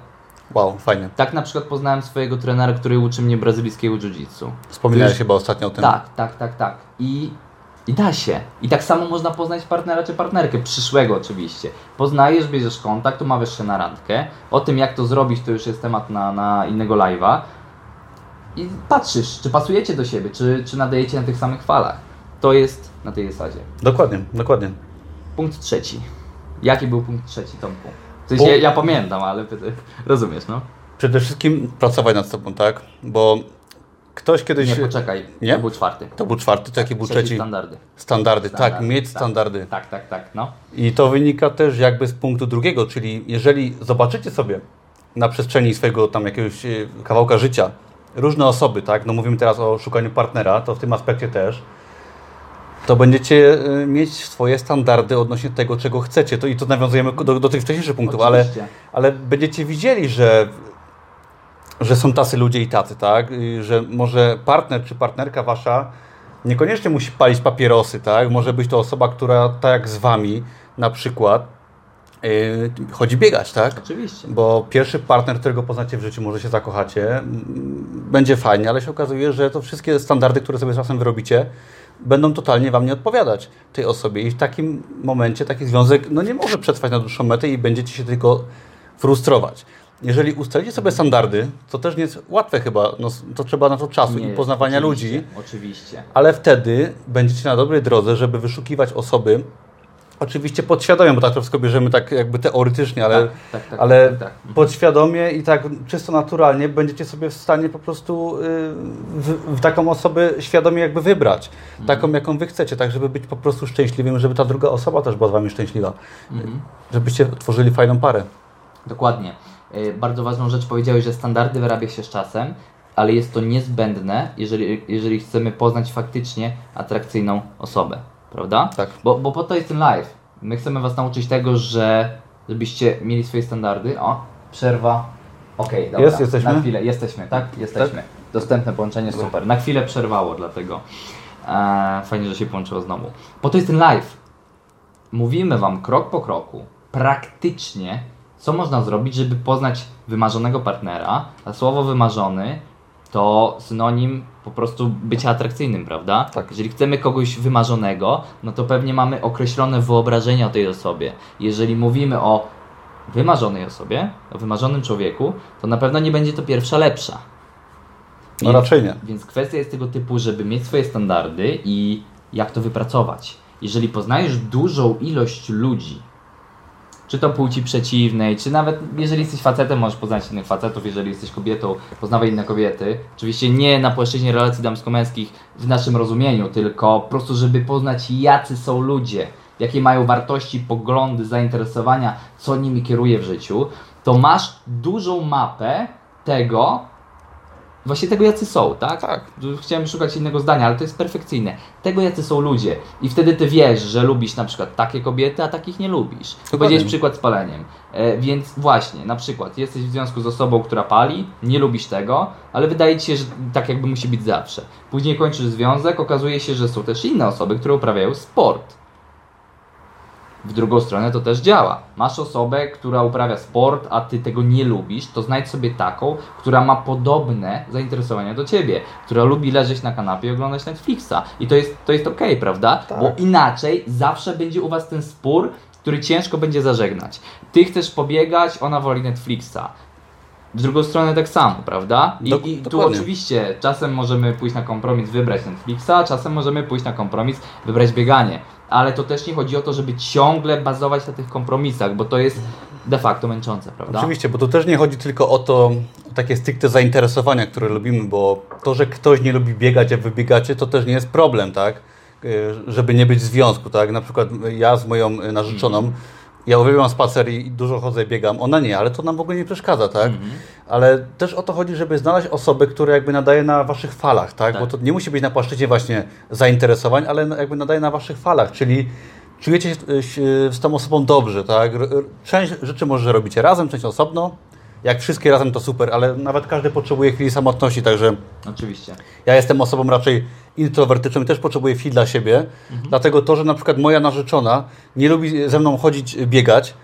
Wow, fajnie. Tak na przykład poznałem swojego trenera, który uczy mnie brazylijskiego jiu-jitsu. Wspominałeś Wiesz- chyba ostatnio o tym. Tak, tak, tak, tak. I, I da się. I tak samo można poznać partnera czy partnerkę, przyszłego oczywiście. Poznajesz, bierzesz kontakt, umawiasz się na randkę. O tym, jak to zrobić, to już jest temat na, na innego live'a. I patrzysz, czy pasujecie do siebie, czy, czy nadajecie na tych samych falach. To jest na tej zasadzie. Dokładnie, dokładnie. Punkt trzeci. Jaki był punkt trzeci, Tomku? W sensie, ja, ja pamiętam, ale rozumiesz, no? Przede wszystkim pracować nad sobą, tak? Bo ktoś kiedyś... Nie, poczekaj. Nie? To był czwarty. To był czwarty, to jaki był trzeci? standardy. Standardy, tak, Standardy, mieć tak. standardy. Tak, tak, tak, no. I to wynika też jakby z punktu drugiego, czyli jeżeli zobaczycie sobie na przestrzeni swojego tam jakiegoś e, kawałka życia różne osoby, tak, no mówimy teraz o szukaniu partnera, to w tym aspekcie też, to będziecie e, mieć swoje standardy odnośnie tego, czego chcecie. To, I to nawiązujemy do, do tych wcześniejszych punktów, ale, ale będziecie widzieli, że, że są tacy ludzie i tacy, tak? Że może partner czy partnerka wasza niekoniecznie musi palić papierosy, tak? Może być to osoba, która tak jak z wami na przykład yy, chodzi biegać, tak? Oczywiście. Bo pierwszy partner, którego poznacie w życiu, może się zakochacie, będzie fajnie, ale się okazuje, że to wszystkie standardy, które sobie czasem wyrobicie, będą totalnie Wam nie odpowiadać tej osobie. I w takim momencie taki związek no, nie może przetrwać na dłuższą metę i będziecie się tylko frustrować. Jeżeli ustalicie sobie standardy, to też nie jest łatwe chyba, no, to trzeba na to czasu Nie i poznawania oczywiście, ludzi, Oczywiście. ale wtedy będziecie na dobrej drodze, żeby wyszukiwać osoby, oczywiście podświadomie, bo tak to wszystko bierzemy tak jakby teoretycznie, ale, tak, tak, tak, ale tak, tak. podświadomie i tak czysto naturalnie będziecie sobie w stanie po prostu y, w, w taką osobę świadomie jakby wybrać, Mhm. taką jaką wy chcecie, tak żeby być po prostu szczęśliwym, żeby ta druga osoba też była z wami szczęśliwa, Mhm. żebyście tworzyli fajną parę. Dokładnie. E, Bardzo ważną rzecz powiedziałeś, że standardy wyrabia się z czasem, ale jest to niezbędne, jeżeli, jeżeli chcemy poznać faktycznie atrakcyjną osobę, prawda? Tak. Bo, bo po to jest ten live. My chcemy Was nauczyć tego, że żebyście mieli swoje standardy. O, przerwa. Okej, dobra. Jest, jesteśmy? Na chwilę, jesteśmy, tak? Jesteśmy. Dostępne połączenie, super. Na chwilę przerwało, dlatego e, fajnie, że się połączyło znowu. Po to jest ten live. Mówimy Wam krok po kroku, praktycznie, co można zrobić, żeby poznać wymarzonego partnera, a słowo wymarzony to synonim po prostu bycia atrakcyjnym, prawda? Tak. Jeżeli chcemy kogoś wymarzonego, no to pewnie mamy określone wyobrażenia o tej osobie. Jeżeli mówimy o wymarzonej osobie, o wymarzonym człowieku, to na pewno nie będzie to pierwsza lepsza. No raczej nie. Więc kwestia jest tego typu, żeby mieć swoje standardy i jak to wypracować. Jeżeli poznajesz dużą ilość ludzi, czy to płci przeciwnej, czy nawet jeżeli jesteś facetem, możesz poznać innych facetów, jeżeli jesteś kobietą, poznawaj inne kobiety. Oczywiście nie na płaszczyźnie relacji damsko-męskich w naszym rozumieniu, tylko po prostu, żeby poznać jacy są ludzie, jakie mają wartości, poglądy, zainteresowania, co nimi kieruje w życiu, to masz dużą mapę tego, właśnie tego jacy są, tak? Tak. Chciałem szukać innego zdania, ale to jest perfekcyjne. Tego jacy są ludzie. I wtedy ty wiesz, że lubisz na przykład takie kobiety, a takich nie lubisz. Powiedziałeś przykład z paleniem. E, więc właśnie, na przykład jesteś w związku z osobą, która pali, nie lubisz tego, ale wydaje ci się, że tak jakby musi być zawsze. Później kończysz związek, okazuje się, że są też inne osoby, które uprawiają sport. W drugą stronę to też działa. Masz osobę, która uprawia sport, a ty tego nie lubisz, to znajdź sobie taką, która ma podobne zainteresowania do ciebie, która lubi leżeć na kanapie i oglądać Netflixa. I to jest, to jest okej, prawda? Tak. Bo inaczej zawsze będzie u was ten spór, który ciężko będzie zażegnać. Ty chcesz pobiegać, ona woli Netflixa. W drugą stronę tak samo, prawda? I, Dok- i tu dokładnie. oczywiście czasem możemy pójść na kompromis, wybrać Netflixa, czasem możemy pójść na kompromis, wybrać bieganie. Ale to też nie chodzi o to, żeby ciągle bazować na tych kompromisach, bo to jest de facto męczące, prawda? Oczywiście, bo to też nie chodzi tylko o to, o takie stricte zainteresowania, które lubimy, bo to, że ktoś nie lubi biegać, a wy biegacie, to też nie jest problem, tak? Y, Żeby nie być w związku, tak? Na przykład ja z moją narzeczoną, ja uwielbiam spacer i dużo chodzę, biegam, ona nie, ale to nam w ogóle nie przeszkadza, tak? Mhm. Ale też o to chodzi, żeby znaleźć osobę, która jakby nadaje na waszych falach, tak? Tak. Bo to nie musi być na płaszczyźnie właśnie zainteresowań, ale jakby nadaje na waszych falach, czyli czujecie się się z tą osobą dobrze, tak? Część rzeczy może robicie razem, część osobno. Jak wszystkie razem to super, ale nawet każdy potrzebuje chwili samotności, także Oczywiście. ja jestem osobą raczej introwertyczną i też potrzebuję chwili dla siebie. Dlatego to, że na przykład moja narzeczona nie lubi ze mną chodzić, biegać,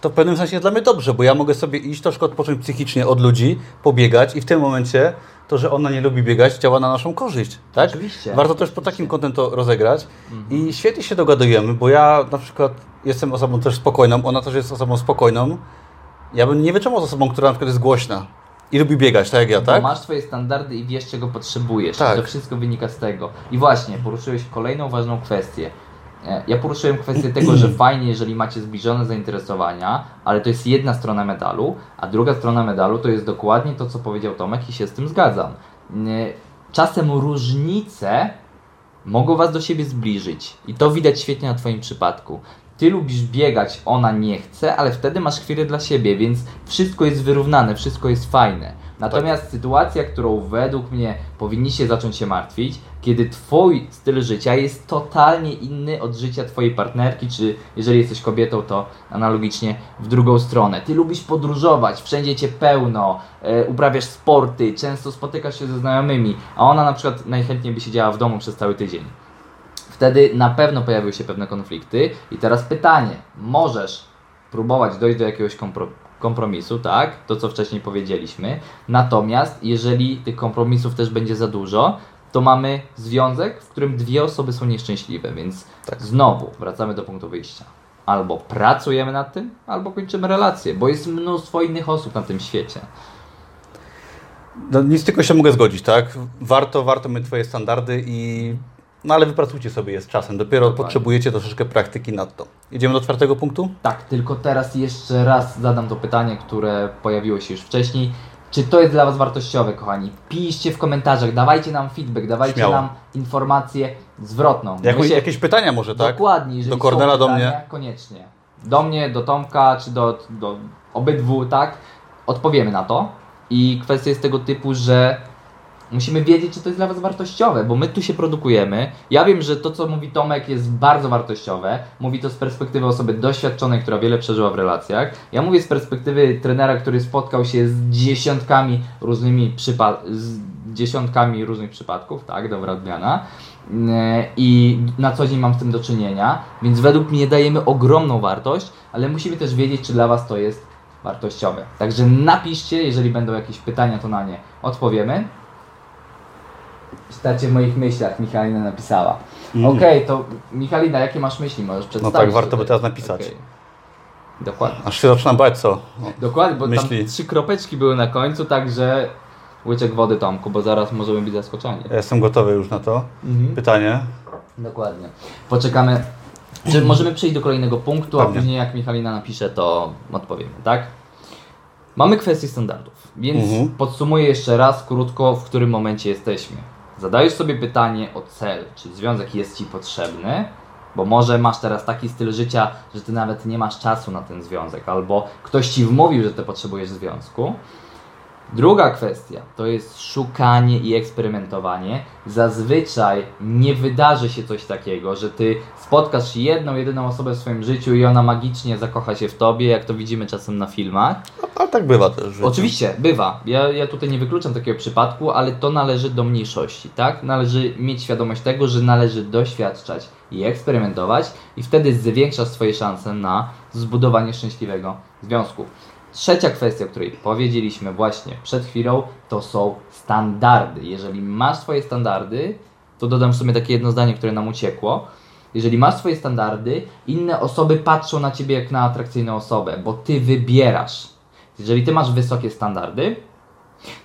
to w pewnym sensie dla mnie dobrze, bo ja mogę sobie iść troszkę odpocząć psychicznie od ludzi, pobiegać i w tym momencie to, że ona nie lubi biegać, działa na naszą korzyść. Tak? Oczywiście. Warto też pod takim kątem to rozegrać. I świetnie się dogadujemy, bo ja na przykład jestem osobą też spokojną, ona też jest osobą spokojną. Ja bym nie wytrzymał z osobą, która na przykład jest głośna i lubi biegać, tak jak ja, tak? Bo masz swoje standardy i wiesz, czego potrzebujesz. Tak. To wszystko wynika z tego. I właśnie, poruszyłeś kolejną ważną kwestię. E, Ja poruszyłem kwestię tego, że fajnie, jeżeli macie zbliżone zainteresowania, ale to jest jedna strona medalu, a druga strona medalu to jest dokładnie to, co powiedział Tomek i się z tym zgadzam. E, Czasem różnice mogą Was do siebie zbliżyć. I to widać świetnie na Twoim przypadku. Ty lubisz biegać, ona nie chce, ale wtedy masz chwilę dla siebie, więc wszystko jest wyrównane, wszystko jest fajne. Natomiast sytuacja, którą według mnie powinniście zacząć się martwić, kiedy Twój styl życia jest totalnie inny od życia Twojej partnerki, czy jeżeli jesteś kobietą, to analogicznie w drugą stronę. Ty lubisz podróżować, wszędzie Cię pełno, e, uprawiasz sporty, często spotykasz się ze znajomymi, a ona na przykład najchętniej by siedziała w domu przez cały tydzień. Wtedy na pewno pojawiły się pewne konflikty. I teraz pytanie: możesz próbować dojść do jakiegoś kompro- kompromisu, tak? To co wcześniej powiedzieliśmy. Natomiast jeżeli tych kompromisów też będzie za dużo, to mamy związek, w którym dwie osoby są nieszczęśliwe, więc znowu wracamy do punktu wyjścia. Albo pracujemy nad tym, albo kończymy relację, bo jest mnóstwo innych osób na tym świecie. No, nic tylko się mogę zgodzić, tak? Warto, warto mieć Twoje standardy i... No ale wypracujcie sobie je z czasem. Dopiero Dokładnie. potrzebujecie troszeczkę praktyki nad to. Idziemy do czwartego punktu? Tak, tylko teraz jeszcze raz zadam to pytanie, które pojawiło się już wcześniej. Czy to jest dla Was wartościowe, kochani? Piszcie w komentarzach, dawajcie nam feedback, dawajcie Śmiało. nam informację zwrotną. Jako, się- Jakieś pytania może, tak? Dokładnie, jeżeli Do Kornela, są do pytania, mnie? Koniecznie. Do mnie, do Tomka, czy do, do obydwu, tak? Odpowiemy na to. I kwestia jest tego typu, że musimy wiedzieć, czy to jest dla Was wartościowe, bo my tu się produkujemy. Ja wiem, że to, co mówi Tomek, jest bardzo wartościowe. Mówi to z perspektywy osoby doświadczonej, która wiele przeżyła w relacjach. Ja mówię z perspektywy trenera, który spotkał się z dziesiątkami różnymi przypa- z dziesiątkami różnych przypadków, tak, dobra odmiana. Yy, I na co dzień mam z tym do czynienia, więc według mnie dajemy ogromną wartość, ale musimy też wiedzieć, czy dla Was to jest wartościowe. Także napiszcie, jeżeli będą jakieś pytania, to na nie odpowiemy. Czytacie w moich myślach, Michalina napisała. Mm. Okej, to Michalina, jakie masz myśli? Możesz przedstawić. tak, warto by teraz napisać. Okej. Dokładnie. Aż się zaczyna bać, co? No. Dokładnie, bo Myśli. tam trzy kropeczki były na końcu, także łyczek wody Tomku, bo zaraz możemy być zaskoczeni. Ja jestem gotowy już na to. Mhm. Pytanie. Dokładnie. Poczekamy. Czy możemy przejść do kolejnego punktu, a Pewnie. później jak Michalina napisze, to odpowiemy, tak? Mamy kwestię standardów, więc Mhm. podsumuję jeszcze raz krótko, w którym momencie jesteśmy. Zadajesz sobie pytanie o cel, czy związek jest Ci potrzebny, bo może masz teraz taki styl życia, że Ty nawet nie masz czasu na ten związek, albo ktoś Ci wmówił, że Ty potrzebujesz związku. Druga kwestia to jest szukanie i eksperymentowanie. Zazwyczaj nie wydarzy się coś takiego, że ty spotkasz jedną, jedyną osobę w swoim życiu i ona magicznie zakocha się w tobie, jak to widzimy czasem na filmach. No, ale tak bywa też. Oczywiście, bywa. Ja, ja tutaj nie wykluczam takiego przypadku, ale to należy do mniejszości, tak? Należy mieć świadomość tego, że należy doświadczać i eksperymentować i wtedy zwiększasz swoje szanse na zbudowanie szczęśliwego związku. Trzecia kwestia, o której powiedzieliśmy właśnie przed chwilą, to są standardy. Jeżeli masz swoje standardy, to dodam w sumie takie jedno zdanie, które nam uciekło. Jeżeli masz swoje standardy, inne osoby patrzą na ciebie jak na atrakcyjną osobę, bo ty wybierasz. Jeżeli ty masz wysokie standardy,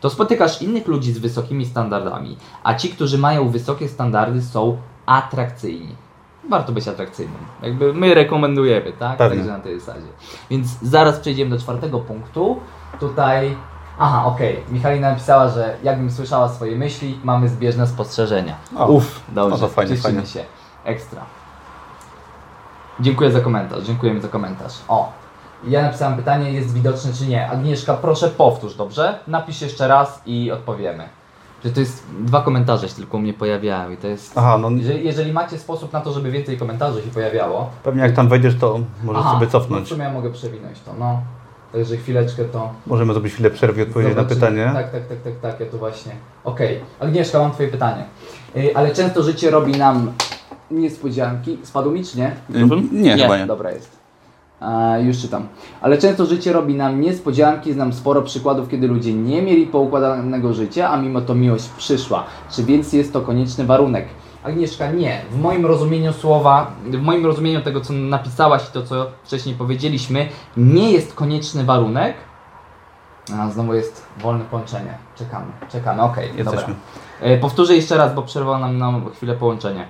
to spotykasz innych ludzi z wysokimi standardami, a ci, którzy mają wysokie standardy, są atrakcyjni. Warto być atrakcyjnym. Jakby my rekomendujemy, tak? Pewnie. Także na tej zasadzie. Więc zaraz przejdziemy do czwartego punktu. Tutaj. Aha, okej. Michalina napisała, że jakbym słyszała swoje myśli, mamy zbieżne spostrzeżenia. O, Uff, dobrze. no to fajnie, fajnie. się. Ekstra. Dziękuję za komentarz. Dziękujemy za komentarz. O, ja napisałem pytanie, jest widoczne czy nie. Agnieszka, proszę powtórz, dobrze? Napisz jeszcze raz i odpowiemy. Że to jest dwa komentarze się tylko u mnie pojawiają i to jest. Aha, no Jeżeli, jeżeli macie sposób na to, żeby więcej komentarzy się pojawiało, pewnie jak tam wejdziesz, to możesz Aha, sobie no cofnąć. W sumie ja mogę przewinąć to, no. Także chwileczkę to. Możemy zrobić chwilę przerwy i odpowiedzieć na zobaczymy. pytanie. Tak, tak, tak, tak, tak, ja tu właśnie. Okej, Agnieszka, mam Twoje pytanie. Yy, ale często życie robi nam niespodzianki. Spadł mi czy nie? Y, Nie, chyba nie. Dobra jest. Już czytam. Ale często życie robi nam niespodzianki, znam sporo przykładów, kiedy ludzie nie mieli poukładanego życia, a mimo to miłość przyszła. Czy więc jest to konieczny warunek? Agnieszka, nie. W moim rozumieniu słowa, w moim rozumieniu tego, co napisałaś i to, co wcześniej powiedzieliśmy, nie jest konieczny warunek. A, znowu jest wolne połączenie. Czekamy, czekamy, okej, dobra. Jesteśmy. E, powtórzę jeszcze raz, bo przerwało nam na chwilę połączenie.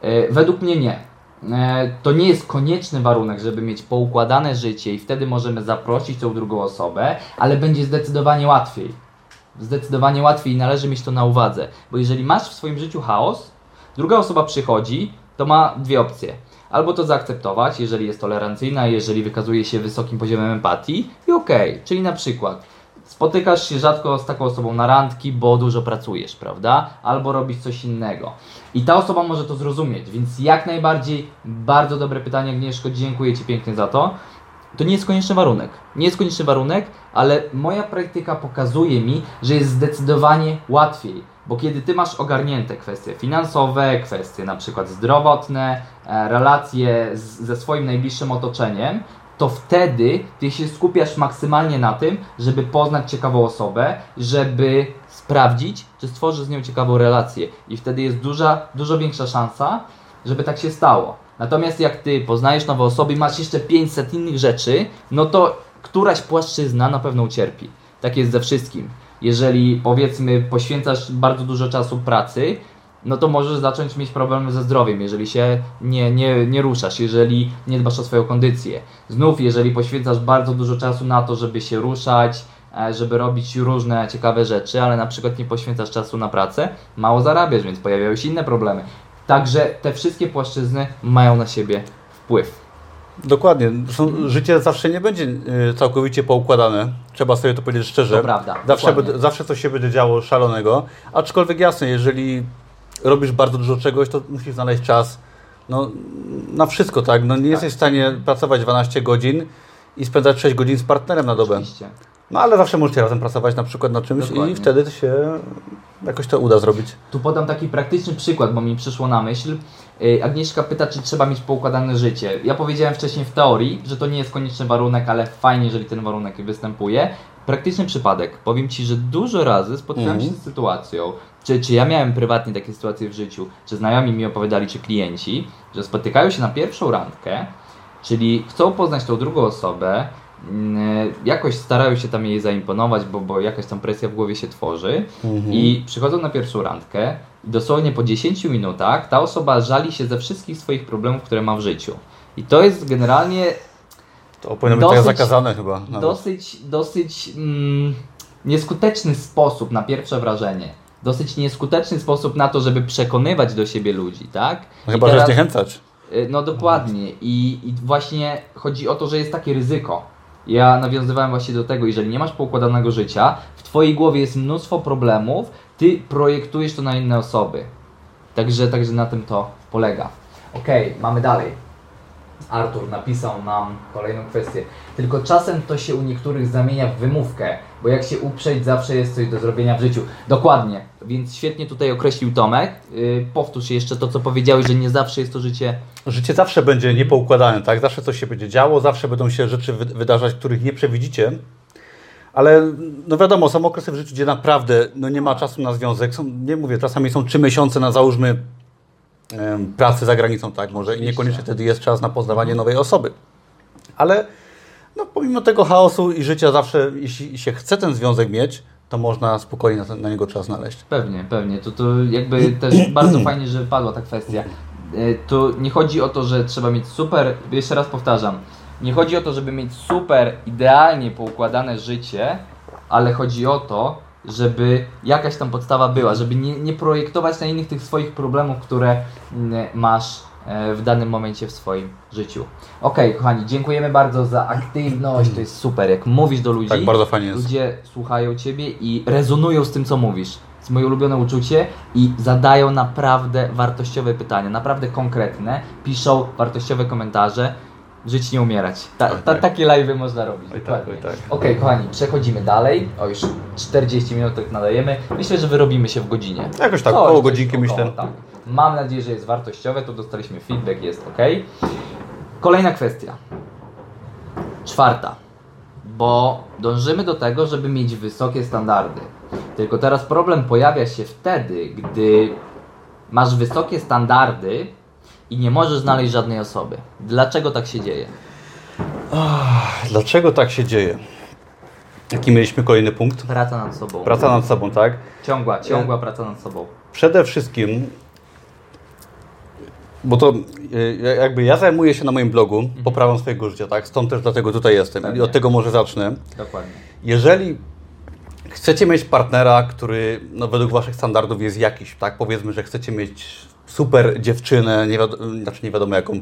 E, według mnie nie. E, to nie jest konieczny warunek, żeby mieć poukładane życie i wtedy możemy zaprosić tą drugą osobę, ale będzie zdecydowanie łatwiej. Zdecydowanie łatwiej i należy mieć to na uwadze, bo jeżeli masz w swoim życiu chaos, druga osoba przychodzi, to ma dwie opcje. Albo to zaakceptować, jeżeli jest tolerancyjna, jeżeli wykazuje się wysokim poziomem empatii i okej, czyli na przykład spotykasz się rzadko z taką osobą na randki, bo dużo pracujesz, prawda? Albo robisz coś innego. I ta osoba może to zrozumieć, więc jak najbardziej bardzo dobre pytanie Agnieszko, dziękuję Ci pięknie za to. To nie jest konieczny warunek. Nie jest konieczny warunek, ale moja praktyka pokazuje mi, że jest zdecydowanie łatwiej. Bo kiedy ty masz ogarnięte kwestie finansowe, kwestie na przykład zdrowotne, e, relacje z, ze swoim najbliższym otoczeniem, to wtedy ty się skupiasz maksymalnie na tym, żeby poznać ciekawą osobę, żeby sprawdzić, czy stworzysz z nią ciekawą relację. I wtedy jest duża, dużo większa szansa, żeby tak się stało. Natomiast jak ty poznajesz nowe osoby masz jeszcze 500 innych rzeczy, no to któraś płaszczyzna na pewno ucierpi. Tak jest ze wszystkim. Jeżeli powiedzmy poświęcasz bardzo dużo czasu pracy, no to możesz zacząć mieć problemy ze zdrowiem, jeżeli się nie, nie, nie ruszasz, jeżeli nie dbasz o swoją kondycję. Znów, jeżeli poświęcasz bardzo dużo czasu na to, żeby się ruszać, żeby robić różne ciekawe rzeczy, ale na przykład nie poświęcasz czasu na pracę, mało zarabiasz, więc pojawiają się inne problemy. Także te wszystkie płaszczyzny mają na siebie wpływ. Dokładnie. Zresztą życie zawsze nie będzie y, całkowicie poukładane. Trzeba sobie to powiedzieć szczerze. To prawda, Zawsze, zawsze coś się będzie działo szalonego. Aczkolwiek jasne, jeżeli robisz bardzo dużo czegoś, to musisz znaleźć czas no, na wszystko, tak? No, nie jesteś w stanie pracować 12 godzin i spędzać 6 godzin z partnerem na dobę. Oczywiście. No ale zawsze możecie razem pracować na przykład na czymś Dokładnie. i wtedy się jakoś to uda zrobić. Tu podam taki praktyczny przykład, bo mi przyszło na myśl. Yy, Agnieszka pyta, czy trzeba mieć poukładane życie. Ja powiedziałem wcześniej w teorii, że to nie jest konieczny warunek, ale fajnie, jeżeli ten warunek występuje. Praktyczny przypadek. Powiem Ci, że dużo razy spotykałem Mhm. się z sytuacją, czy, czy ja miałem prywatnie takie sytuacje w życiu, czy znajomi mi opowiadali, czy klienci, że spotykają się na pierwszą randkę, czyli chcą poznać tą drugą osobę, jakoś starają się tam jej zaimponować, bo, bo jakaś tam presja w głowie się tworzy i przychodzą na pierwszą randkę i dosłownie po 10 minutach ta osoba żali się ze wszystkich swoich problemów, które ma w życiu. I to jest generalnie To powinno być tak Dosyć- zakazane chyba. nawet. dosyć, dosyć mm, nieskuteczny sposób na pierwsze wrażenie. Dosyć nieskuteczny sposób na to, żeby przekonywać do siebie ludzi, tak? I Chyba, że teraz- zniechęcać. Y, No dokładnie. I, I właśnie chodzi o to, że jest takie ryzyko. Ja nawiązywałem właśnie do tego, jeżeli nie masz poukładanego życia, w Twojej głowie jest mnóstwo problemów, Ty projektujesz to na inne osoby. Także, także na tym to polega. Okej, mamy dalej. Artur napisał nam kolejną kwestię. Tylko czasem to się u niektórych zamienia w wymówkę, bo jak się uprzeć, zawsze jest coś do zrobienia w życiu. Dokładnie, więc świetnie tutaj określił Tomek. Yy, powtórz jeszcze to, co powiedziałeś, że nie zawsze jest to życie Życie zawsze będzie niepoukładane, tak? Zawsze coś się będzie działo, zawsze będą się rzeczy wy- wydarzać, których nie przewidzicie. Ale no wiadomo, są okresy w życiu, gdzie naprawdę no nie ma czasu na związek. Są, nie mówię, czasami są trzy miesiące na załóżmy pracy za granicą, tak? Może i niekoniecznie wtedy jest czas na poznawanie nowej osoby. Ale no, pomimo tego chaosu i życia zawsze, jeśli się chce ten związek mieć, to można spokojnie na, na niego czas znaleźć. Pewnie, pewnie. To, to jakby też bardzo fajnie, że padła ta kwestia. E, Tu nie chodzi o to, że trzeba mieć super, jeszcze raz powtarzam, nie chodzi o to, żeby mieć super, idealnie poukładane życie, ale chodzi o to, żeby jakaś tam podstawa była, żeby nie, nie projektować na innych tych swoich problemów, które masz e, w danym momencie w swoim życiu. Okej, kochani, dziękujemy bardzo za aktywność, to jest super. Jak mówisz do ludzi, Tak, bardzo fajnie jest. ludzie słuchają Ciebie i rezonują z tym, co mówisz. To jest moje ulubione uczucie i zadają naprawdę wartościowe pytania, naprawdę konkretne, piszą wartościowe komentarze. Żyć nie umierać. Ta, ta, tak. takie live'y można robić. Oj tak, oj tak. Okej, kochani, przechodzimy dalej. O, już 40 minut tak nadajemy. Myślę, że wyrobimy się w godzinie. Jakoś tak, około godzinki około, myślę. Tak. Mam nadzieję, że jest wartościowe. Tu dostaliśmy feedback, jest ok. Kolejna kwestia. Czwarta, bo dążymy do tego, żeby mieć wysokie standardy. Tylko teraz problem pojawia się wtedy, gdy masz wysokie standardy i nie możesz znaleźć żadnej osoby. Dlaczego tak się dzieje? Dlaczego tak się dzieje? Jaki mieliśmy kolejny punkt? Praca nad sobą. Praca nad sobą, tak? Ciągła, ciągła praca nad sobą. Przede wszystkim, bo to e, jakby ja zajmuję się na moim blogu poprawą swojego życia, tak? Stąd też dlatego tutaj jestem i Pewnie. od tego może zacznę. Dokładnie. Jeżeli chcecie mieć partnera, który no, według Waszych standardów jest jakiś, tak? Powiedzmy, że chcecie mieć super dziewczynę, nie wiadomo, znaczy nie wiadomo jaką,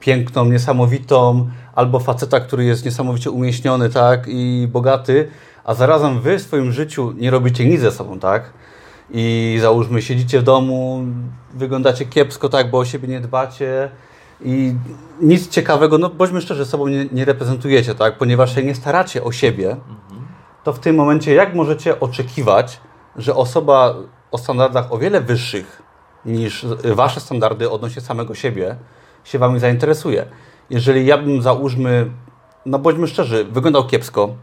piękną, niesamowitą, albo faceta, który jest niesamowicie umieśniony, tak? I bogaty, a zarazem Wy w swoim życiu nie robicie nic ze sobą, tak? I załóżmy, siedzicie w domu, wyglądacie kiepsko, tak, bo o siebie nie dbacie i nic ciekawego, no bądźmy szczerzy, sobą nie, nie reprezentujecie, tak? Ponieważ się nie staracie o siebie, to w tym momencie jak możecie oczekiwać, że osoba o standardach o wiele wyższych niż wasze standardy odnośnie samego siebie się wami zainteresuje? Jeżeli ja bym załóżmy, no bądźmy szczerzy, wyglądał kiepsko,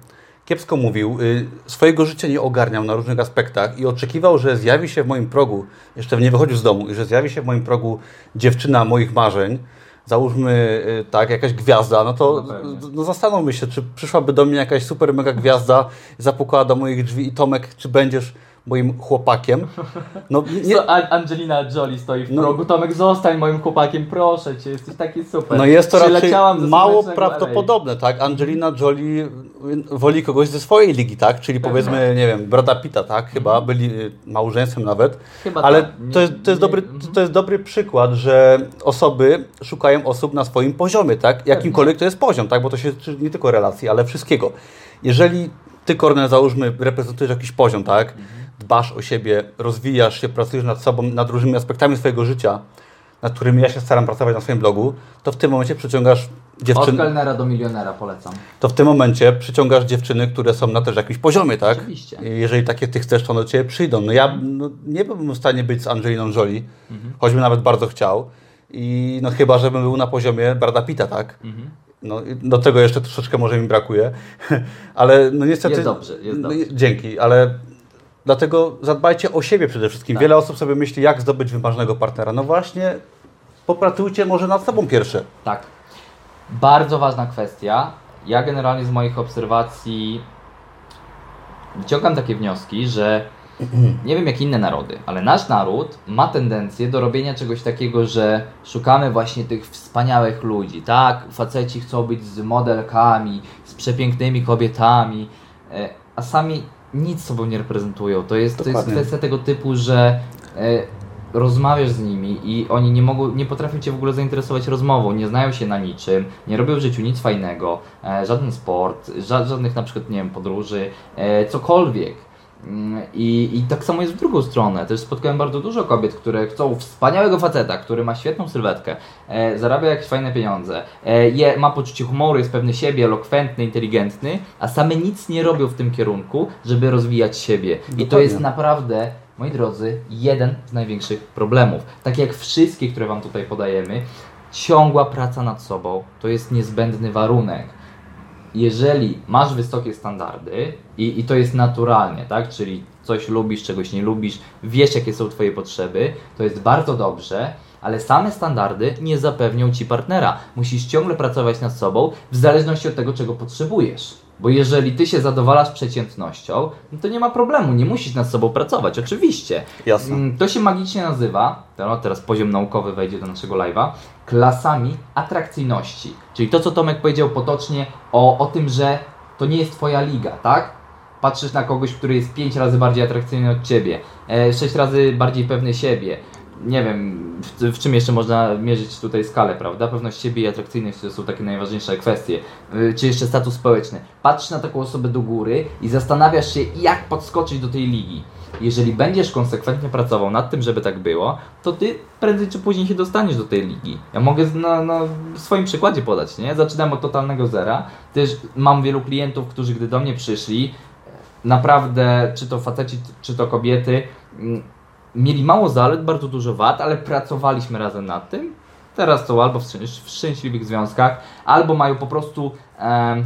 kiepsko mówił, y, swojego życia nie ogarniał na różnych aspektach i oczekiwał, że zjawi się w moim progu, jeszcze nie wychodził z domu, i że zjawi się w moim progu dziewczyna moich marzeń, załóżmy y, tak, jakaś gwiazda, no to No no zastanówmy się, czy przyszłaby do mnie jakaś super mega gwiazda, zapukała do moich drzwi i Tomek, czy będziesz moim chłopakiem? No nie, So, Angelina Jolie stoi w No. progu. Tomek, zostań moim chłopakiem, proszę cię, jesteś taki super. no jest to raczej mało prawdopodobne, tak? Angelina Jolie woli kogoś ze swojej ligi, tak? Czyli Pewnie. powiedzmy, nie wiem, Brada Pitta, tak? Chyba byli y, małżeństwem nawet. Chyba Ale tak. Nie- to jest, to, jest nie- dobry, mhm. to jest dobry przykład, że osoby szukają osób na swoim poziomie, tak? Jakimkolwiek to jest poziom, tak? Bo to się nie tylko relacji, ale wszystkiego. Jeżeli ty, Kornel, załóżmy, reprezentujesz jakiś poziom, tak? Mhm. Dbasz o siebie, rozwijasz się, pracujesz nad sobą, nad różnymi aspektami swojego życia, nad którymi ja się staram pracować na swoim blogu, to w tym momencie przyciągasz Od dziewczyny, kelnera do milionera polecam. to w tym momencie przyciągasz dziewczyny, które są na też jakimś poziomie, tak? Oczywiście. Jeżeli takie ty chcesz, to one do ciebie przyjdą. No ja no, nie byłbym w stanie być z Angeliną Jolie, Mhm. choćbym nawet bardzo chciał. I no chyba, żebym był na poziomie Brada Pitta, tak? Mhm. No, do tego jeszcze troszeczkę może mi brakuje, ale no niestety... Jest dobrze, jest no, dobrze. Dzięki, ale dlatego zadbajcie o siebie przede wszystkim. Tak. Wiele osób sobie myśli, jak zdobyć wymarzonego partnera. No właśnie, popracujcie może nad sobą pierwsze. Tak. Bardzo ważna kwestia. Ja generalnie z moich obserwacji wyciągam takie wnioski, że nie wiem jak inne narody, ale nasz naród ma tendencję do robienia czegoś takiego, że szukamy właśnie tych wspaniałych ludzi, tak? Faceci chcą być z modelkami, z przepięknymi kobietami, e, a sami nic sobą nie reprezentują. To jest, to jest kwestia tego typu, że e, rozmawiasz z nimi i oni nie mogą, nie potrafią Cię w ogóle zainteresować rozmową, nie znają się na niczym, nie robią w życiu nic fajnego, e, żaden sport, ża żadnych na przykład, nie wiem, podróży, e, cokolwiek. Mm, I, I tak samo jest w drugą stronę. Też spotkałem bardzo dużo kobiet, które chcą wspaniałego faceta, który ma świetną sylwetkę, e, zarabia jakieś fajne pieniądze, e, je, ma poczucie humoru, jest pewny siebie, elokwentny, inteligentny, a same nic nie robią w tym kierunku, żeby rozwijać siebie. I to Dokładnie. jest naprawdę, moi drodzy, jeden z największych problemów. Tak jak wszystkie, które Wam tutaj podajemy, ciągła praca nad sobą to jest niezbędny warunek jeżeli masz wysokie standardy i, i to jest naturalnie, tak? Czyli coś lubisz, czegoś nie lubisz, wiesz jakie są Twoje potrzeby, to jest bardzo dobrze, ale same standardy nie zapewnią Ci partnera. Musisz ciągle pracować nad sobą w zależności od tego, czego potrzebujesz. Bo jeżeli Ty się zadowalasz przeciętnością, no to nie ma problemu, nie musisz nad sobą pracować, oczywiście. Jasne. Mm, To się magicznie nazywa, no teraz poziom naukowy wejdzie do naszego live'a, klasami atrakcyjności. Czyli to, co Tomek powiedział potocznie o, o tym, że to nie jest Twoja liga, tak? Patrzysz na kogoś, który jest 5 razy bardziej atrakcyjny od Ciebie, 6 razy bardziej pewny siebie. Nie wiem, w, w czym jeszcze można mierzyć tutaj skalę, prawda? Pewność siebie i atrakcyjność to są takie najważniejsze kwestie. Y, Czy jeszcze status społeczny. Patrzysz na taką osobę do góry i zastanawiasz się, jak podskoczyć do tej ligi. Jeżeli będziesz konsekwentnie pracował nad tym, żeby tak było, to ty prędzej czy później się dostaniesz do tej ligi. Ja mogę na, na swoim przykładzie podać, nie? Zaczynam od totalnego zera. Też mam wielu klientów, którzy gdy do mnie przyszli, naprawdę, czy to faceci, czy to kobiety, mm, mieli mało zalet, bardzo dużo wad, ale pracowaliśmy razem nad tym. Teraz są albo w, w szczęśliwych związkach, albo mają po prostu em,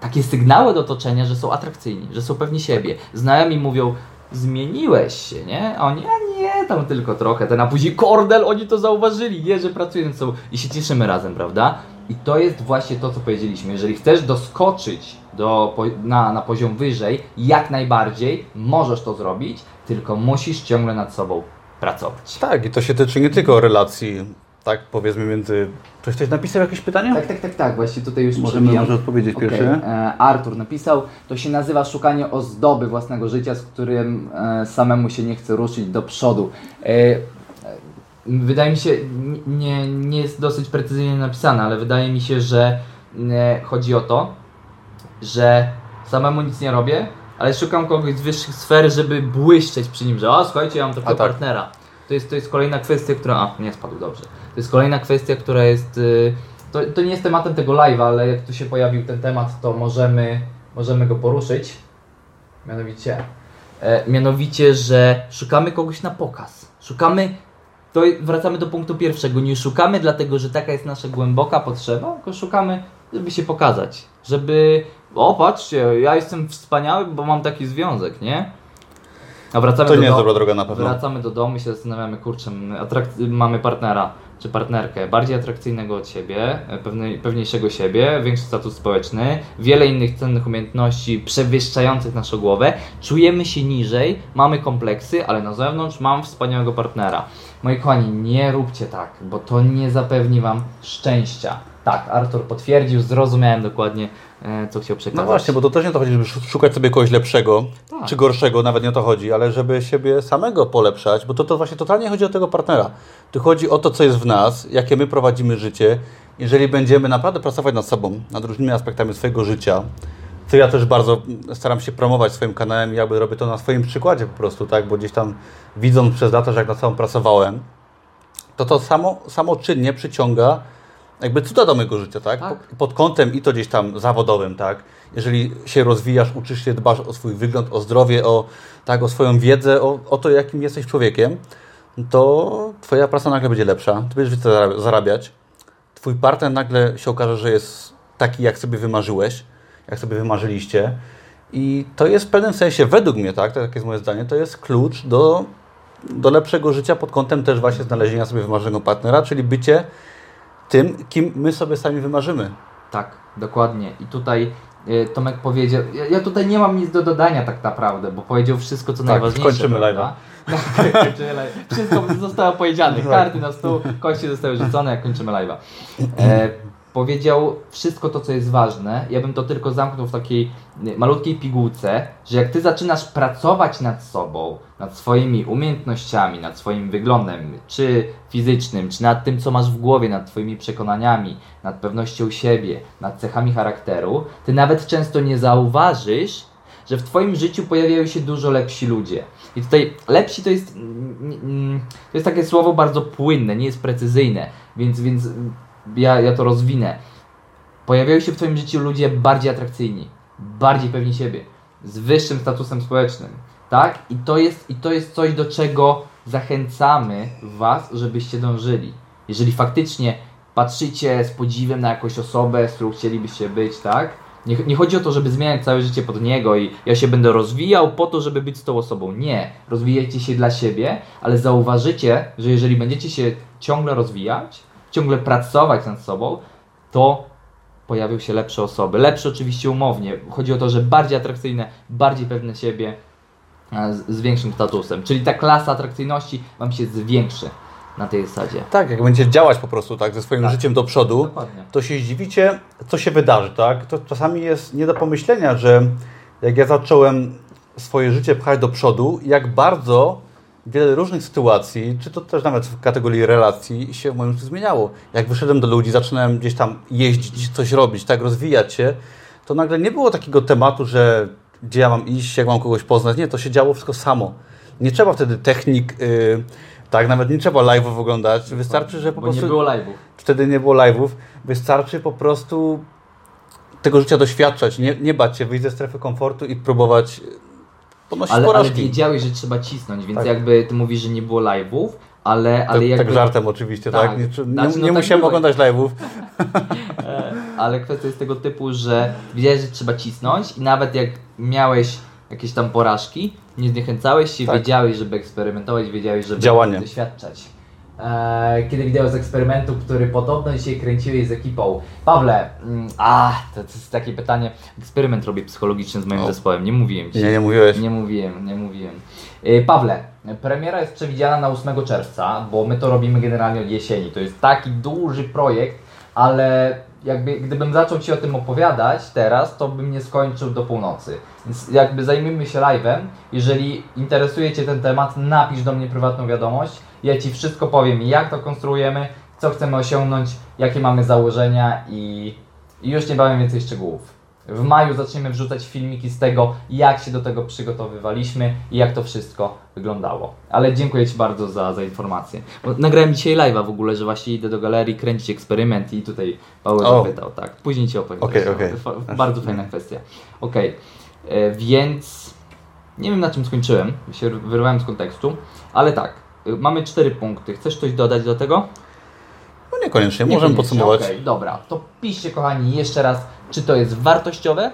takie sygnały do otoczenia, że są atrakcyjni, że są pewni siebie. Znajomi mówią, zmieniłeś się, nie? A oni, a nie, tam tylko trochę. Ten, a później kordel, oni to zauważyli, nie, że pracują sobą i się cieszymy razem, prawda? I to jest właśnie to, co powiedzieliśmy. Jeżeli chcesz doskoczyć do, na, na poziom wyżej, jak najbardziej możesz to zrobić, tylko musisz ciągle nad sobą pracować. Tak, i to się tyczy nie tylko relacji, tak powiedzmy między... Ktoś ktoś napisał jakieś pytanie? Tak, tak, tak, tak, właśnie tutaj już Możemy przebijam. może odpowiedzieć Okej, pierwszy. e, Artur napisał, to się nazywa szukanie ozdoby własnego życia, z którym e, samemu się nie chce ruszyć do przodu. E, wydaje mi się, nie, nie jest dosyć precyzyjnie napisane, ale wydaje mi się, że chodzi o to, że samemu nic nie robię, ale szukam kogoś z wyższych sfer, żeby błyszczeć przy nim, że o słuchajcie, ja mam takiego tak. partnera. To jest, to jest kolejna kwestia, która... A, nie spadł, dobrze. To jest kolejna kwestia, która jest... y, To, to nie jest tematem tego live'a, ale jak tu się pojawił ten temat, to możemy, możemy go poruszyć. Mianowicie, e, mianowicie, że szukamy kogoś na pokaz. Szukamy, to wracamy do punktu pierwszego. Nie szukamy dlatego, że taka jest nasza głęboka potrzeba, tylko szukamy, żeby się pokazać. Żeby, o patrzcie, ja jestem wspaniały, bo mam taki związek, nie? A wracamy To do nie jest domu- dobra droga na pewno. Wracamy do domu i się zastanawiamy, kurczę, mamy partnera czy partnerkę bardziej atrakcyjnego od siebie, pewnej, pewniejszego siebie, większy status społeczny, wiele innych cennych umiejętności przewyższających naszą głowę, czujemy się niżej, mamy kompleksy, ale na zewnątrz mam wspaniałego partnera. Moi kochani, nie róbcie tak, bo to nie zapewni Wam szczęścia. Tak, Artur potwierdził, zrozumiałem dokładnie, co chciał przekazać. No właśnie, bo to też nie o to chodzi, żeby szu- szukać sobie kogoś lepszego, Tak. czy gorszego, nawet nie o to chodzi, ale żeby siebie samego polepszać, bo to, to właśnie totalnie chodzi o tego partnera. Tu chodzi o to, co jest w nas, jakie my prowadzimy życie. Jeżeli będziemy naprawdę pracować nad sobą, nad różnymi aspektami swojego życia, co ja też bardzo staram się promować swoim kanałem jakby robię to na swoim przykładzie po prostu, tak, bo gdzieś tam widząc przez lata, że jak nad sobą pracowałem, to to samo, samoczynnie przyciąga jakby cuda do mojego życia, tak? Tak. Po- Pod kątem i to gdzieś tam zawodowym, tak? Jeżeli się rozwijasz, uczysz się, dbasz o swój wygląd, o zdrowie, o, tak, o swoją wiedzę, o, o to, jakim jesteś człowiekiem, to Twoja praca nagle będzie lepsza, Ty będziesz więcej zarab- zarabiać, Twój partner nagle się okaże, że jest taki, jak sobie wymarzyłeś, jak sobie wymarzyliście i to jest w pewnym sensie, według mnie, tak, takie jest moje zdanie, to jest klucz do, do lepszego życia pod kątem też właśnie znalezienia sobie wymarzonego partnera, czyli bycie tym, kim my sobie sami wymarzymy. Tak, dokładnie. I tutaj e, Tomek powiedział, ja, tutaj nie mam nic do dodania tak naprawdę, bo powiedział wszystko, co Tak, najważniejsze. skończymy prawda? Tak, kończymy live. Wszystko zostało powiedziane, Tak. karty na stół, kości zostały rzucone, jak kończymy live'a. E, powiedział wszystko to, co jest ważne. Ja bym to tylko zamknął w takiej malutkiej pigułce, że jak ty zaczynasz pracować nad sobą, nad swoimi umiejętnościami, nad swoim wyglądem, czy fizycznym, czy nad tym, co masz w głowie, nad twoimi przekonaniami, nad pewnością siebie, nad cechami charakteru, ty nawet często nie zauważysz, że w twoim życiu pojawiają się dużo lepsi ludzie. I tutaj lepsi to jest, mm, mm, to jest takie słowo bardzo płynne, nie jest precyzyjne, więc, więc ja, ja to rozwinę. Pojawiają się w Twoim życiu ludzie bardziej atrakcyjni, bardziej pewni siebie, z wyższym statusem społecznym, tak? I to jest, i to jest coś, do czego zachęcamy Was, żebyście dążyli. Jeżeli faktycznie patrzycie z podziwem na jakąś osobę, z którą chcielibyście być, tak? Nie, nie chodzi o to, żeby zmieniać całe życie pod niego i ja się będę rozwijał po to, żeby być z tą osobą. Nie. Rozwijajcie się dla siebie, ale zauważycie, że jeżeli będziecie się ciągle rozwijać, ciągle pracować nad sobą, to pojawią się lepsze osoby. Lepsze oczywiście umownie. Chodzi o to, że bardziej atrakcyjne, bardziej pewne siebie, a z, z większym statusem. Czyli ta klasa atrakcyjności Wam się zwiększy na tej zasadzie. Tak, jak będziecie działać po prostu tak ze swoim Tak. życiem do przodu, Dokładnie. to się zdziwicie, co się wydarzy, tak? To czasami jest nie do pomyślenia, że jak ja zacząłem swoje życie pchać do przodu, jak bardzo wiele różnych sytuacji, czy to też nawet w kategorii relacji się w moim życiu zmieniało. Jak wyszedłem do ludzi, zaczynałem gdzieś tam jeździć, coś robić, tak, rozwijać się, to nagle nie było takiego tematu, że gdzie ja mam iść, jak mam kogoś poznać. Nie, to się działo wszystko samo. Nie trzeba wtedy technik, yy, tak, nawet nie trzeba live'ów oglądać. Wystarczy, że po Bo prostu nie było live'ów. wtedy nie było live'ów, wystarczy po prostu tego życia doświadczać, nie, nie bać się, wyjść ze strefy komfortu i próbować ponosić Ale, ale porażki. wiedziałeś, że trzeba cisnąć, więc Tak. jakby ty mówisz, że nie było live'ów, ale, ale tak, jakby... tak żartem oczywiście, tak? Tak. Nie, czy- nie, Znaczy, no nie tak musiałem było. oglądać live'ów. E, ale kwestia jest tego typu, że wiedziałeś, że trzeba cisnąć i nawet jak miałeś jakieś tam porażki, nie zniechęcałeś się, Tak. wiedziałeś, żeby eksperymentować, wiedziałeś, żeby Działanie. doświadczać. E, kiedy wideo z eksperymentu, który podobno dzisiaj kręciłeś z ekipą. Pawle, mm, a, to, to jest takie pytanie. Eksperyment robię psychologiczny z moim O. zespołem, nie mówiłem ci. Nie, nie mówiłeś. Nie mówiłem, nie mówiłem. E, Pawle, premiera jest przewidziana na 8 czerwca, bo my to robimy generalnie od jesieni. To jest taki duży projekt, ale jakby gdybym zaczął Ci o tym opowiadać teraz, to bym nie skończył do północy. Więc jakby zajmijmy się live'em. Jeżeli interesuje Cię ten temat, napisz do mnie prywatną wiadomość. Ja Ci wszystko powiem, jak to konstruujemy, co chcemy osiągnąć, jakie mamy założenia i, i już niebawem więcej szczegółów. W maju zaczniemy wrzucać filmiki z tego, jak się do tego przygotowywaliśmy i jak to wszystko wyglądało. Ale dziękuję Ci bardzo za, za informację. Bo nagrałem dzisiaj live'a w ogóle, że właśnie idę do galerii kręcić eksperyment i tutaj Paweł O. zapytał, tak. Później Ci opowiem. Też, okej. no. Fa- Bardzo fajna kwestia. Okej, E, więc nie wiem na czym skończyłem, się wyrwałem z kontekstu, ale tak, mamy cztery punkty. Chcesz coś dodać do tego? No niekoniecznie, Nie możemy podsumować. okej, dobra, to piszcie kochani jeszcze raz, czy to jest wartościowe.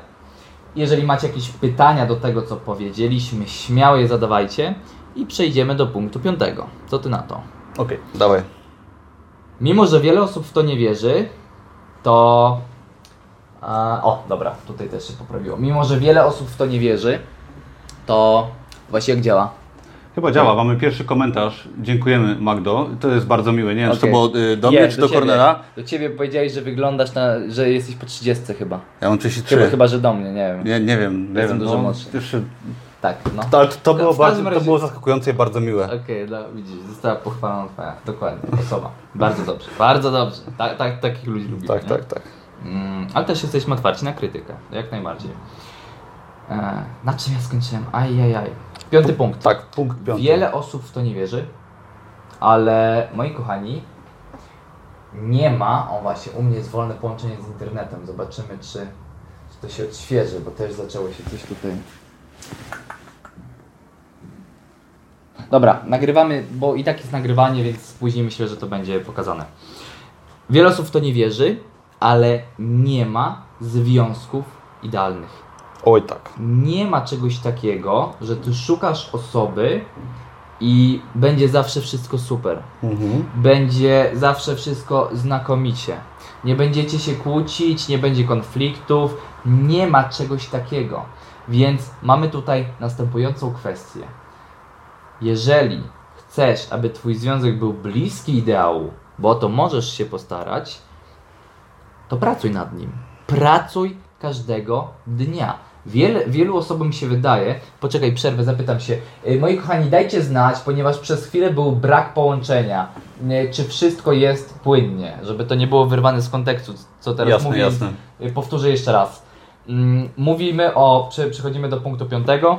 Jeżeli macie jakieś pytania do tego, co powiedzieliśmy, śmiało je zadawajcie i przejdziemy do punktu piątego. Co ty na to? Okej, dawaj. Mimo, że wiele osób w to nie wierzy, to. A, o, dobra, tutaj też się poprawiło. Mimo, że wiele osób w to nie wierzy, to właśnie jak działa? Chyba działa, mamy pierwszy komentarz. Dziękujemy Magdo. To jest bardzo miłe. Nie wiem, czy to było do mnie, czy do ciebie. Kornela. Do ciebie powiedziałeś, że wyglądasz na. że jesteś po 30 chyba. Ja mam 33. Chyba, chyba że do mnie, nie wiem. Nie, nie wiem, nie Jestem wiem. dużo no, młodszy. Jeszcze, Tak, no. to, ale to, było bardzo, to razie- było zaskakujące i bardzo miłe. Okej, no, widzisz, została pochwalona twoja, dokładnie, osoba. Bardzo dobrze, bardzo dobrze. Tak, tak, takich ludzi lubimy. Tak, nie? tak, tak. Mm, ale też jesteśmy otwarci na krytykę, jak najbardziej. E, na czym ja skończyłem? Ajajaj. Piąty punkt. Tak, punkt piąty. Wiele osób w to nie wierzy, ale moi kochani, nie ma, o właśnie, u mnie jest wolne połączenie z internetem. Zobaczymy, czy, czy to się odświeży, bo też zaczęło się coś tutaj. Dobra, nagrywamy, bo i tak jest nagrywanie, więc później myślę, że to będzie pokazane. Wiele osób w to nie wierzy, ale nie ma związków idealnych. Oj tak. Nie ma czegoś takiego, że ty szukasz osoby i będzie zawsze wszystko super. Mhm. Będzie zawsze wszystko znakomicie. Nie będziecie się kłócić, nie będzie konfliktów, nie ma czegoś takiego. Więc mamy tutaj następującą kwestię. Jeżeli chcesz, aby twój związek był bliski ideału, bo o to możesz się postarać, to pracuj nad nim. Pracuj każdego dnia. Wiele, wielu osobom się wydaje, poczekaj, przerwę, zapytam się. Y, Moi kochani, dajcie znać, ponieważ przez chwilę był brak połączenia. Y, Czy wszystko jest płynnie, żeby to nie było wyrwane z kontekstu, co teraz Jasne, mówię. jasne. Y, Powtórzę jeszcze raz. Mm, Mówimy o, prze- przechodzimy do punktu piątego.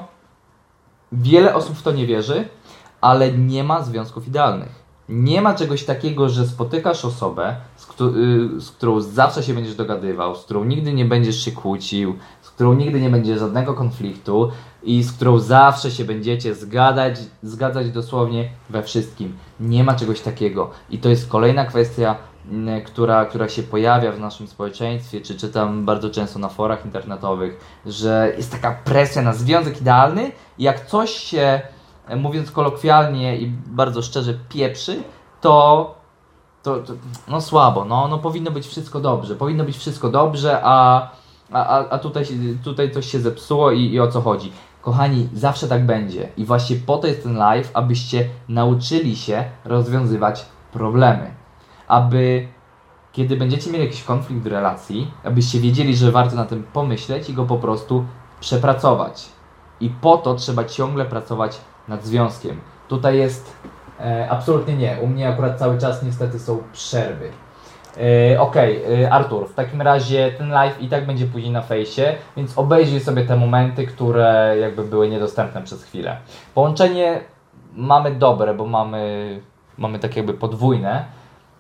Wiele osób w to nie wierzy, ale nie ma związków idealnych. Nie ma czegoś takiego, że spotykasz osobę, z, któ- y, z którą zawsze się będziesz dogadywał, z którą nigdy nie będziesz się kłócił, z którą nigdy nie będzie żadnego konfliktu i z którą zawsze się będziecie zgadać, zgadzać dosłownie we wszystkim. Nie ma czegoś takiego. I to jest kolejna kwestia, m, która, która się pojawia w naszym społeczeństwie, czy czytam bardzo często na forach internetowych, że jest taka presja na związek idealny jak coś się, mówiąc kolokwialnie i bardzo szczerze, pieprzy, to, to, to no słabo, no, no powinno być wszystko dobrze, powinno być wszystko dobrze, a, a, a, tutaj, tutaj coś się zepsuło i, i o co chodzi. Kochani, zawsze tak będzie i właśnie po to jest ten live, abyście nauczyli się rozwiązywać problemy. Aby kiedy będziecie mieli jakiś konflikt w relacji, abyście wiedzieli, że warto na tym pomyśleć i go po prostu przepracować. I po to trzeba ciągle pracować nad związkiem. Tutaj jest e, absolutnie nie. U mnie akurat cały czas niestety są przerwy. E, Okej, e, Artur, w takim razie ten live i tak będzie później na fejsie, więc obejrzyj sobie te momenty, które jakby były niedostępne przez chwilę. Połączenie mamy dobre, bo mamy, mamy tak jakby podwójne,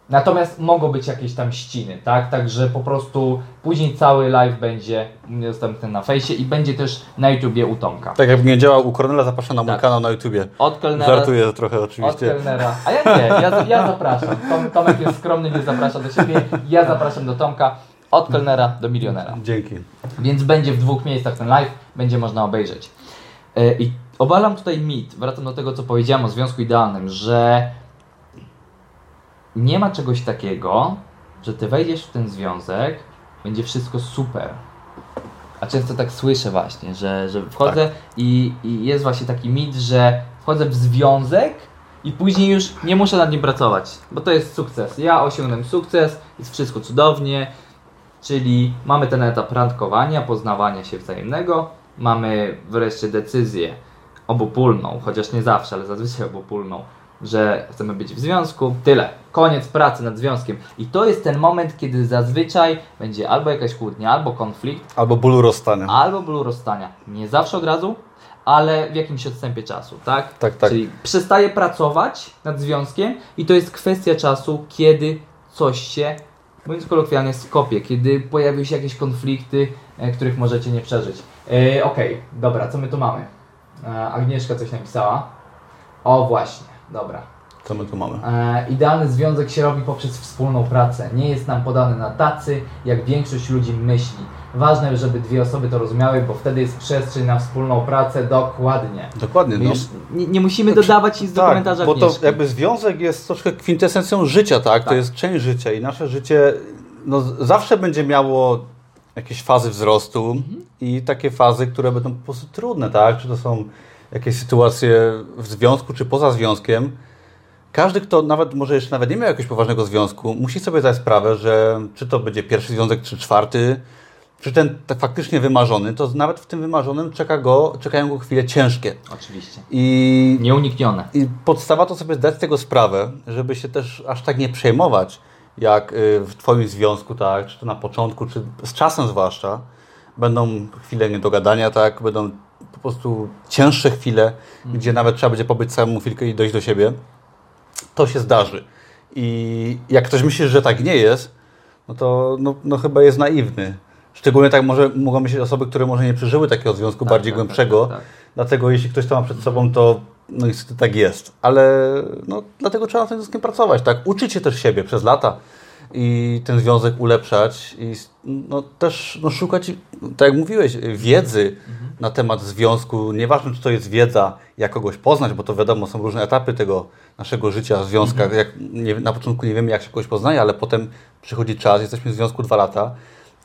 Natomiast mogą być jakieś tam ściny, tak? Także po prostu później cały live będzie dostępny na fejsie i będzie też na YouTubie u Tomka. Tak jakby nie działał u Kornela, zapraszam na mój Tak. kanał na YouTubie. Od kelnera, Żartuję trochę od oczywiście. kelnera. A ja nie, ja, ja zapraszam. Tom, Tomek jest skromny, nie zaprasza do siebie. Ja zapraszam do Tomka. Od kelnera do milionera. Dzięki. Więc będzie w dwóch miejscach ten live, będzie można obejrzeć. E, I obalam tutaj mit, wracam do tego, co powiedziałem o związku idealnym, że nie ma czegoś takiego, że ty wejdziesz w ten związek, będzie wszystko super. A często tak słyszę właśnie, że, że wchodzę i, i jest właśnie taki mit, że wchodzę w związek i później już nie muszę nad nim pracować, bo to jest sukces. Ja osiągnąłem sukces, jest wszystko cudownie, Czyli mamy ten etap randkowania, poznawania się wzajemnego, mamy wreszcie decyzję obopólną, chociaż nie zawsze, ale zazwyczaj obopólną, że chcemy być w związku. Tyle. Koniec pracy nad związkiem. I to jest ten moment, kiedy zazwyczaj będzie albo jakaś kłótnia, albo konflikt, Albo bólu rozstania. albo ból rozstania. Nie zawsze od razu, ale w jakimś odstępie czasu, tak? Tak, tak. Czyli przestaje pracować nad związkiem i to jest kwestia czasu, kiedy coś się, mówiąc kolokwialnie, skopie, kiedy pojawią się jakieś konflikty, e, których możecie nie przeżyć. E, Okej, dobra, co my tu mamy? E, Agnieszka coś napisała. O, właśnie, dobra. Co my tu mamy? E, idealny związek się robi poprzez wspólną pracę. Nie jest nam podany na tacy, jak większość ludzi myśli. Ważne, żeby dwie osoby to rozumiały, bo wtedy jest przestrzeń na wspólną pracę dokładnie. Dokładnie, My no. już nie, nie musimy dodawać nic do komentarza bo to Agnieszki. jakby związek jest troszkę kwintesencją życia, tak? To Tak. jest część życia i nasze życie no, zawsze będzie miało jakieś fazy wzrostu Mhm. i takie fazy, które będą po prostu trudne, tak? Czy to są jakieś sytuacje w związku, czy poza związkiem. Każdy, kto nawet może jeszcze nawet nie miał jakiegoś poważnego związku, musi sobie zdać sprawę, że czy to będzie pierwszy związek, czy czwarty, czy ten tak faktycznie wymarzony, to nawet w tym wymarzonym czeka go, czekają go chwile ciężkie. Oczywiście. I Nieuniknione. i podstawa to sobie zdać z tego sprawę, żeby się też aż tak nie przejmować, jak y, w Twoim związku, tak, czy to na początku, czy z czasem zwłaszcza, będą chwile niedogadania, tak, będą po prostu cięższe chwile, gdzie nawet trzeba będzie pobyć samemu chwilkę i dojść do siebie. To się zdarzy. I jak ktoś myśli, że tak nie jest, no to no, no chyba jest naiwny. Szczególnie tak może, mogą myśleć osoby, które może nie przeżyły takiego związku Tak, bardziej tak, głębszego. tak, tak, tak. Dlatego jeśli ktoś to ma przed sobą, to no niestety tak jest. Ale no, dlatego trzeba nad tym związkiem pracować, tak? Uczyć się też siebie przez lata i ten związek ulepszać i no, też no, szukać, tak jak mówiłeś, wiedzy na temat związku. Nieważne, czy to jest wiedza, jak kogoś poznać, bo to wiadomo, są różne etapy tego naszego życia w związkach. Jak, nie, na początku nie wiemy, jak się kogoś poznaje, ale potem przychodzi czas, jesteśmy w związku dwa lata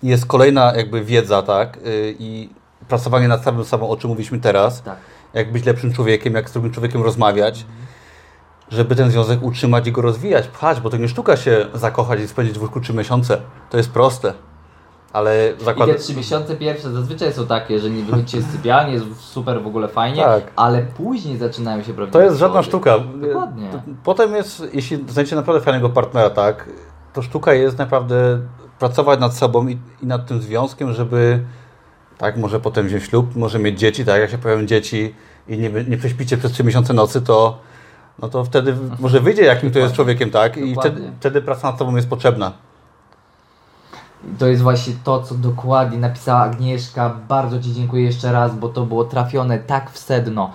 i jest kolejna jakby wiedza, tak? Y, I pracowanie nad samym sobą, o czym mówiliśmy teraz Tak. jak być lepszym człowiekiem, jak z drugim człowiekiem rozmawiać, żeby ten związek utrzymać i go rozwijać, pchać, bo to nie sztuka się zakochać i spędzić dwóch trzy miesiące. To jest proste. Ale I zakład... te trzy miesiące pierwsze zazwyczaj są takie, że nie wychodzicie z sypialni, jest super w ogóle fajnie, Tak. ale później zaczynają się prawdziwe To jest żadna sztuka. Dokładnie. Potem jest, jeśli znajdziecie naprawdę fajnego partnera, tak, to sztuka jest naprawdę pracować nad sobą i, i nad tym związkiem, żeby tak, może potem wziąć ślub, może mieć dzieci, tak, jak się pojawią dzieci i nie, nie prześpicie przez trzy miesiące nocy, to no to wtedy może wyjdzie, jakim to jest człowiekiem, tak, i wtedy, wtedy praca nad sobą jest potrzebna. To jest właśnie to, co dokładnie napisała Agnieszka. Bardzo Ci dziękuję jeszcze raz, bo to było trafione tak w sedno.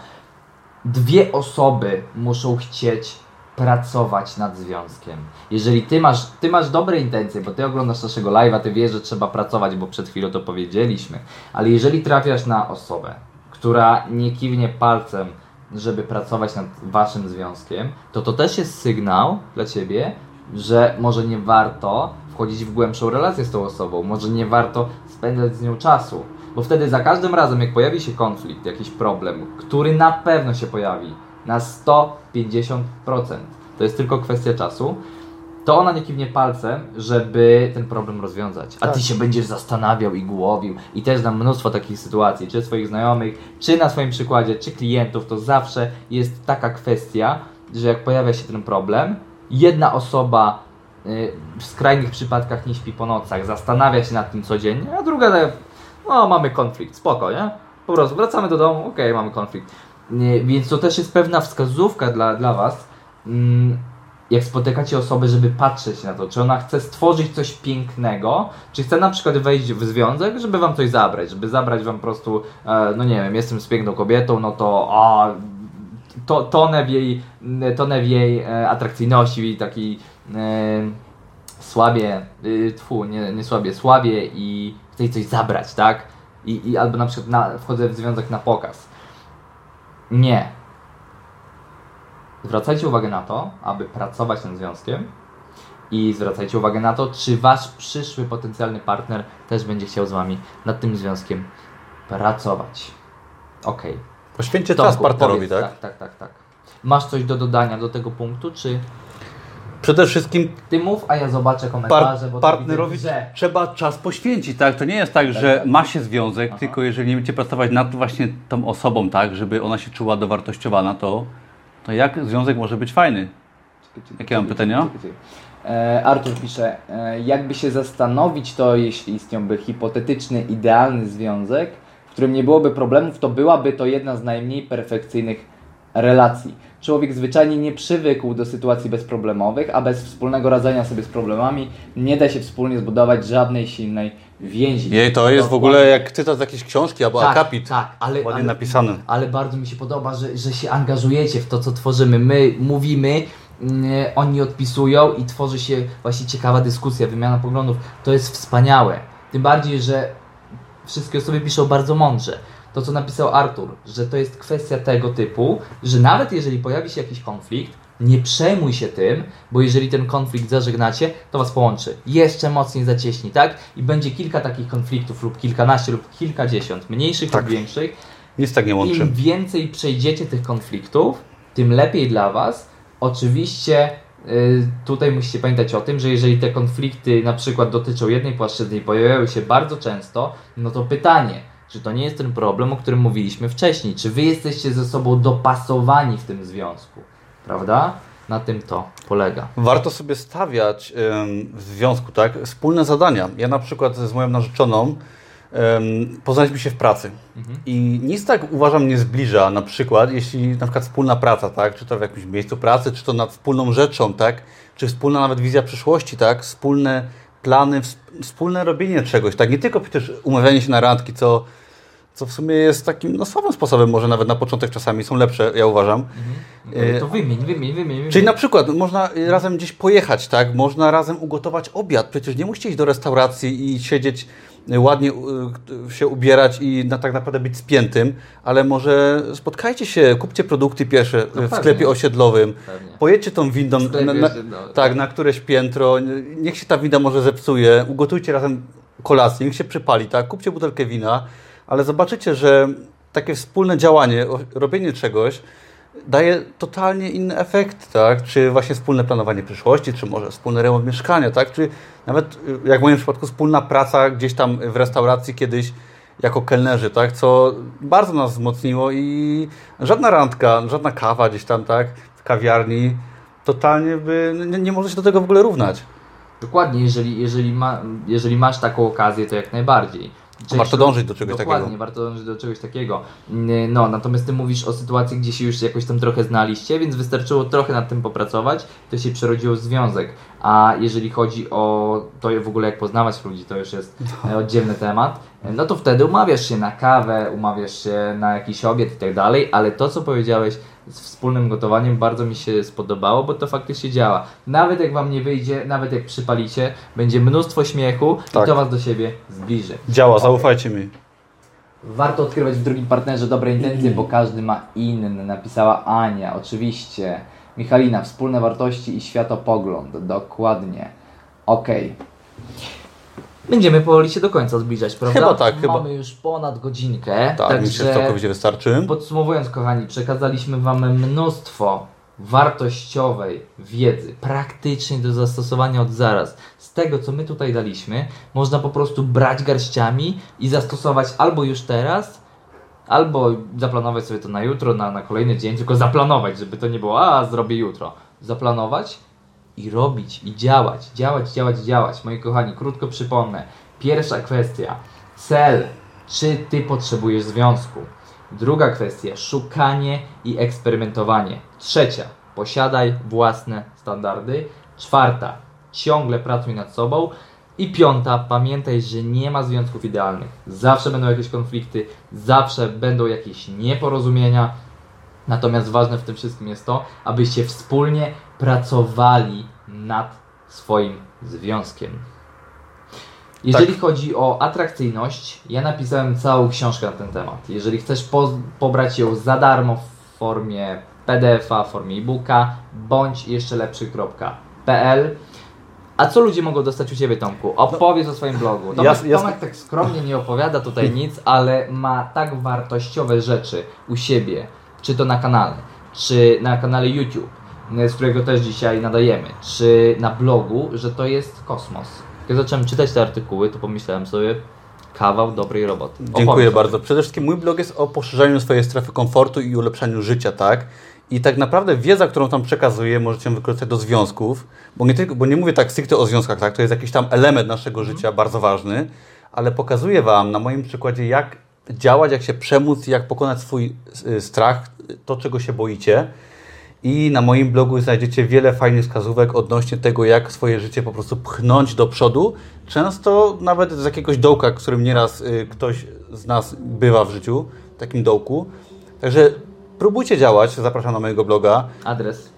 Dwie osoby muszą chcieć pracować nad związkiem. Jeżeli ty masz, ty masz dobre intencje, bo ty oglądasz naszego live'a, ty wiesz, że trzeba pracować, bo przed chwilą to powiedzieliśmy, ale jeżeli trafiasz na osobę, która nie kiwnie palcem, żeby pracować nad waszym związkiem, to to też jest sygnał dla ciebie, że może nie warto wchodzić w głębszą relację z tą osobą, może nie warto spędzać z nią czasu, bo wtedy za każdym razem, jak pojawi się konflikt, jakiś problem, który na pewno się pojawi na 150%, to jest tylko kwestia czasu, to ona nie kiwnie palcem, żeby ten problem rozwiązać. A ty się będziesz zastanawiał i głowił. I też znam mnóstwo takich sytuacji, czy swoich znajomych, czy na swoim przykładzie, czy klientów, to zawsze jest taka kwestia, że jak pojawia się ten problem, jedna osoba y, w skrajnych przypadkach nie śpi po nocach, zastanawia się nad tym codziennie, a druga tak, no mamy konflikt, spoko, nie? Po prostu wracamy do domu, okej, mamy konflikt. Nie, więc to też jest pewna wskazówka dla, dla Was, mm, jak spotykacie osobę, żeby patrzeć na to, czy ona chce stworzyć coś pięknego, czy chce na przykład wejść w związek, żeby wam coś zabrać, żeby zabrać wam po prostu, e, no nie wiem, jestem z piękną kobietą, no to a, to, tonę w jej, tonę w jej e, atrakcyjności i takiej e, słabie, y, tfu, nie, nie słabie, słabie i chce jej coś zabrać, tak? I, i albo na przykład na, wchodzę w związek na pokaz. Nie. Zwracajcie uwagę na to, aby pracować nad związkiem i zwracajcie uwagę na to, czy wasz przyszły potencjalny partner też będzie chciał z wami nad tym związkiem pracować. Okej. Poświęćcie Tomku, czas partnerowi, powiedz, tak? Tak, tak, tak, tak. Masz coś do dodania do tego punktu, czy Przede wszystkim ty mów, a ja zobaczę par komentarze, bo partnerowi widzę, że... trzeba czas poświęcić, tak? To nie jest tak, że tak. ma się związek, Aha. tylko jeżeli nie będziecie pracować nad właśnie tą osobą, tak, żeby ona się czuła dowartościowana, to, to jak związek może być fajny? Jakie mam pytania? E, Artur pisze, e, jakby się zastanowić to, jeśli istniałby hipotetyczny, idealny związek, w którym nie byłoby problemów, to byłaby to jedna z najmniej perfekcyjnych relacji. Człowiek zwyczajnie nie przywykł do sytuacji bezproblemowych, a bez wspólnego radzenia sobie z problemami nie da się wspólnie zbudować żadnej silnej więzi. Jej, to jest w ogóle jak cytat z jakiejś książki albo tak, akapit. Tak, ale, Ładnie ale, napisane. ale bardzo mi się podoba, że, że się angażujecie w to, co tworzymy. My mówimy, mm, oni odpisują i tworzy się właśnie ciekawa dyskusja, wymiana poglądów. To jest wspaniałe. Tym bardziej, że wszystkie osoby piszą bardzo mądrze. To, co napisał Artur, że to jest kwestia tego typu, że nawet jeżeli pojawi się jakiś konflikt, nie przejmuj się tym, bo jeżeli ten konflikt zażegnacie, to was połączy. Jeszcze mocniej zacieśni, tak? I będzie kilka takich konfliktów, lub kilkanaście, lub kilkadziesiąt, mniejszych Tak. lub większych, Nic tak nie łączy. im więcej przejdziecie tych konfliktów, tym lepiej dla Was. Oczywiście y, tutaj musicie pamiętać o tym, że jeżeli te konflikty na przykład dotyczą jednej płaszczyzny i pojawiają się bardzo często, no to pytanie, czy to nie jest ten problem, o którym mówiliśmy wcześniej? Czy Wy jesteście ze sobą dopasowani w tym związku? Prawda? Na tym to polega. Warto sobie stawiać w związku, tak, wspólne zadania. Ja na przykład z moją narzeczoną poznaliśmy się w pracy. I nic tak uważam nie zbliża, na przykład, jeśli na przykład wspólna praca, tak, czy to w jakimś miejscu pracy, czy to nad wspólną rzeczą, tak, czy wspólna nawet wizja przyszłości, tak, wspólne plany, ws- wspólne robienie czegoś, tak, nie tylko przecież umawianie się na randki, co, co w sumie jest takim, no słabym sposobem, może nawet na początek czasami są lepsze, ja uważam. No to wymień, wymień, wymień. wymień. Czyli na przykład można y, razem gdzieś pojechać, tak? Można razem ugotować obiad. Przecież nie musicie iść do restauracji i siedzieć ładnie y, się ubierać i na, tak naprawdę być spiętym, ale może spotkajcie się, kupcie produkty pierwsze No w pewnie. sklepie osiedlowym, Pewnie. pojedźcie tą windą na, na, tak, na któreś piętro, niech się ta winda może zepsuje, ugotujcie razem kolację, niech się przypali, tak? Kupcie butelkę wina, ale zobaczycie, że takie wspólne działanie, robienie czegoś daje totalnie inny efekt, tak? Czy właśnie wspólne planowanie przyszłości, czy może wspólny remont mieszkania, tak? Czy nawet, y, jak w moim przypadku, wspólna praca gdzieś tam w restauracji kiedyś jako kelnerzy, tak? Co bardzo nas wzmocniło i żadna randka, żadna kawa gdzieś tam, tak? W kawiarni totalnie by, nie, nie może się do tego w ogóle równać. Dokładnie, jeżeli, jeżeli, ma, jeżeli masz taką okazję, to jak najbardziej. Warto dążyć do czegoś Dokładnie, takiego. warto dążyć do czegoś takiego. No, natomiast ty mówisz o sytuacji, gdzie się już jakoś tam trochę znaliście, więc wystarczyło trochę nad tym popracować, to się przerodziło w związek. A jeżeli chodzi o to w ogóle jak poznawać ludzi, to już jest e, oddzielny temat, no to wtedy umawiasz się na kawę, umawiasz się na jakiś obiad i tak dalej, ale to co powiedziałeś z wspólnym gotowaniem bardzo mi się spodobało, bo to faktycznie działa. Nawet jak wam nie wyjdzie, nawet jak przypalicie, będzie mnóstwo śmiechu Tak. i to was do siebie zbliży. Działa, zaufajcie mi. Warto odkrywać w drugim partnerze dobre intencje, bo każdy ma inny, napisała Ania, oczywiście. Michalina, wspólne wartości i światopogląd, dokładnie. Okej. Będziemy powoli się do końca zbliżać, prawda? Chyba tak, chyba. Mamy już ponad godzinkę, Tak, mi się także całkowicie wystarczy. podsumowując kochani, przekazaliśmy Wam mnóstwo wartościowej wiedzy, praktycznej do zastosowania od zaraz. Z tego, co my tutaj daliśmy, można po prostu brać garściami i zastosować albo już teraz, albo zaplanować sobie to na jutro, na, na kolejny dzień, tylko zaplanować, żeby to nie było, a zrobię jutro. Zaplanować i robić, i działać, działać, działać, działać. Moi kochani, krótko przypomnę. Pierwsza kwestia, cel. Czy Ty potrzebujesz związku? Druga kwestia, szukanie i eksperymentowanie. Trzecia, posiadaj własne standardy. Czwarta, ciągle pracuj nad sobą. I piąta, pamiętaj, że nie ma związków idealnych. Zawsze będą jakieś konflikty, zawsze będą jakieś nieporozumienia. Natomiast ważne w tym wszystkim jest to, abyście wspólnie pracowali nad swoim związkiem. Jeżeli Tak. chodzi o atrakcyjność, ja napisałem całą książkę na ten temat. Jeżeli chcesz po, pobrać ją za darmo w formie PDF-a, w formie e-booka, bądź jeszcze lepszy.pl. A co ludzie mogą dostać u Ciebie, Tomku? Opowiedz o swoim blogu. Tomek, Jas- jas- Tomek tak skromnie nie opowiada tutaj nic, ale ma tak wartościowe rzeczy u siebie, czy to na kanale, czy na kanale YouTube, z którego też dzisiaj nadajemy, czy na blogu, że to jest kosmos. Jak zacząłem czytać te artykuły, to pomyślałem sobie, kawał dobrej roboty. Dziękuję Opowiedz bardzo. Przede wszystkim mój blog jest o poszerzaniu swojej strefy komfortu i ulepszaniu życia, tak? I tak naprawdę wiedza, którą tam przekazuję, możecie wykorzystać do związków, bo nie, tylko, bo nie mówię tak stricte o związkach, tak? To jest jakiś tam element naszego życia, bardzo ważny, ale pokazuję Wam na moim przykładzie, jak działać, jak się przemóc, jak pokonać swój y, strach, to czego się boicie. I na moim blogu znajdziecie wiele fajnych wskazówek odnośnie tego, jak swoje życie po prostu pchnąć do przodu. Często nawet z jakiegoś dołka, którym nieraz y, ktoś z nas bywa w życiu, takim dołku. Także próbujcie działać, zapraszam na mojego bloga Adres.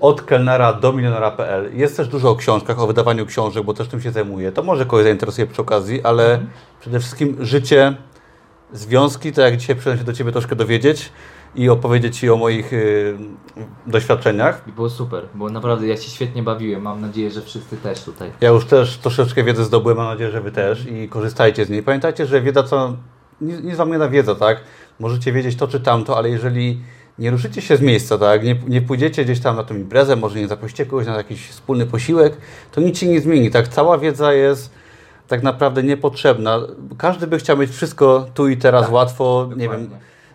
od kelnera do milionera.pl. Jest też dużo o książkach, o wydawaniu książek, bo też tym się zajmuję. To może kogoś zainteresuje przy okazji, ale przede wszystkim życie, związki, to jak dzisiaj przyjdę się do Ciebie troszkę dowiedzieć i opowiedzieć Ci o moich y, doświadczeniach. I było super, bo naprawdę ja się świetnie bawiłem. Mam nadzieję, że wszyscy też tutaj. Ja już też troszeczkę wiedzy zdobyłem, mam nadzieję, że Wy też i korzystajcie z niej. Pamiętajcie, że wiedza co... Nic, nic Wam nie da wiedza, tak? Możecie wiedzieć to czy tamto, ale jeżeli nie ruszycie się z miejsca, tak? Nie, nie pójdziecie gdzieś tam na tą imprezę, może nie zaprosicie kogoś na jakiś wspólny posiłek, to nic się nie zmieni, tak? Cała wiedza jest tak naprawdę niepotrzebna. Każdy by chciał mieć wszystko tu i teraz Tak, łatwo, nie wiem...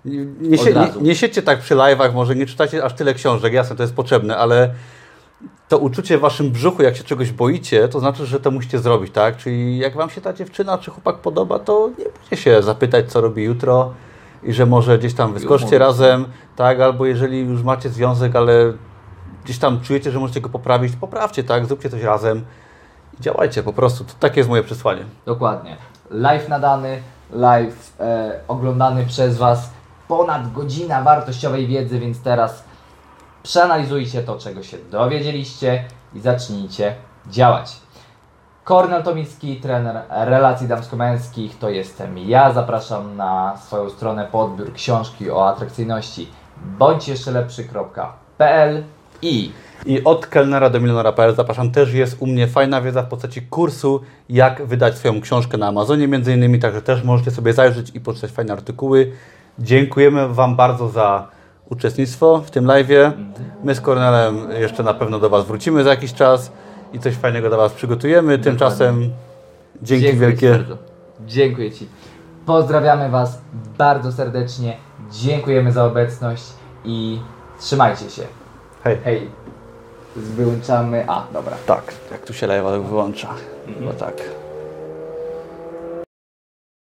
Nie, sie, nie, nie siedźcie tak przy live'ach, może nie czytacie aż tyle książek, jasne, to jest potrzebne, ale to uczucie w waszym brzuchu, jak się czegoś boicie, to znaczy, że to musicie zrobić, tak? Czyli jak wam się ta dziewczyna czy chłopak podoba, to nie bójcie się zapytać, co robi jutro i że może gdzieś tam wyskoczcie razem, tak? Albo jeżeli już macie związek, ale gdzieś tam czujecie, że możecie go poprawić, poprawcie, tak? Zróbcie coś razem i działajcie po prostu. To takie jest moje przesłanie. Dokładnie. Live nadany, live e, oglądany przez Was. Ponad godzina wartościowej wiedzy, więc teraz przeanalizujcie to, czego się dowiedzieliście i zacznijcie działać. Kornel Tomicki, trener relacji damsko-męskich, to jestem ja. Zapraszam na swoją stronę po odbiór książki o atrakcyjności bądź jeszcze lepszy.pl i I od kelnera do milionera.pl zapraszam też jest u mnie fajna wiedza w postaci kursu, jak wydać swoją książkę na Amazonie między innymi, także też możecie sobie zajrzeć i poczytać fajne artykuły. Dziękujemy Wam bardzo za uczestnictwo w tym live'ie. My z Kornelem jeszcze na pewno do Was wrócimy za jakiś czas i coś fajnego dla Was przygotujemy. Tymczasem dzięki Dziękuję wielkie. Dziękuję Ci. Pozdrawiamy Was bardzo serdecznie. Dziękujemy za obecność i trzymajcie się. Hej. Hej. Wyłączamy. A, dobra. Tak, jak tu się live'a wyłącza. Chyba tak.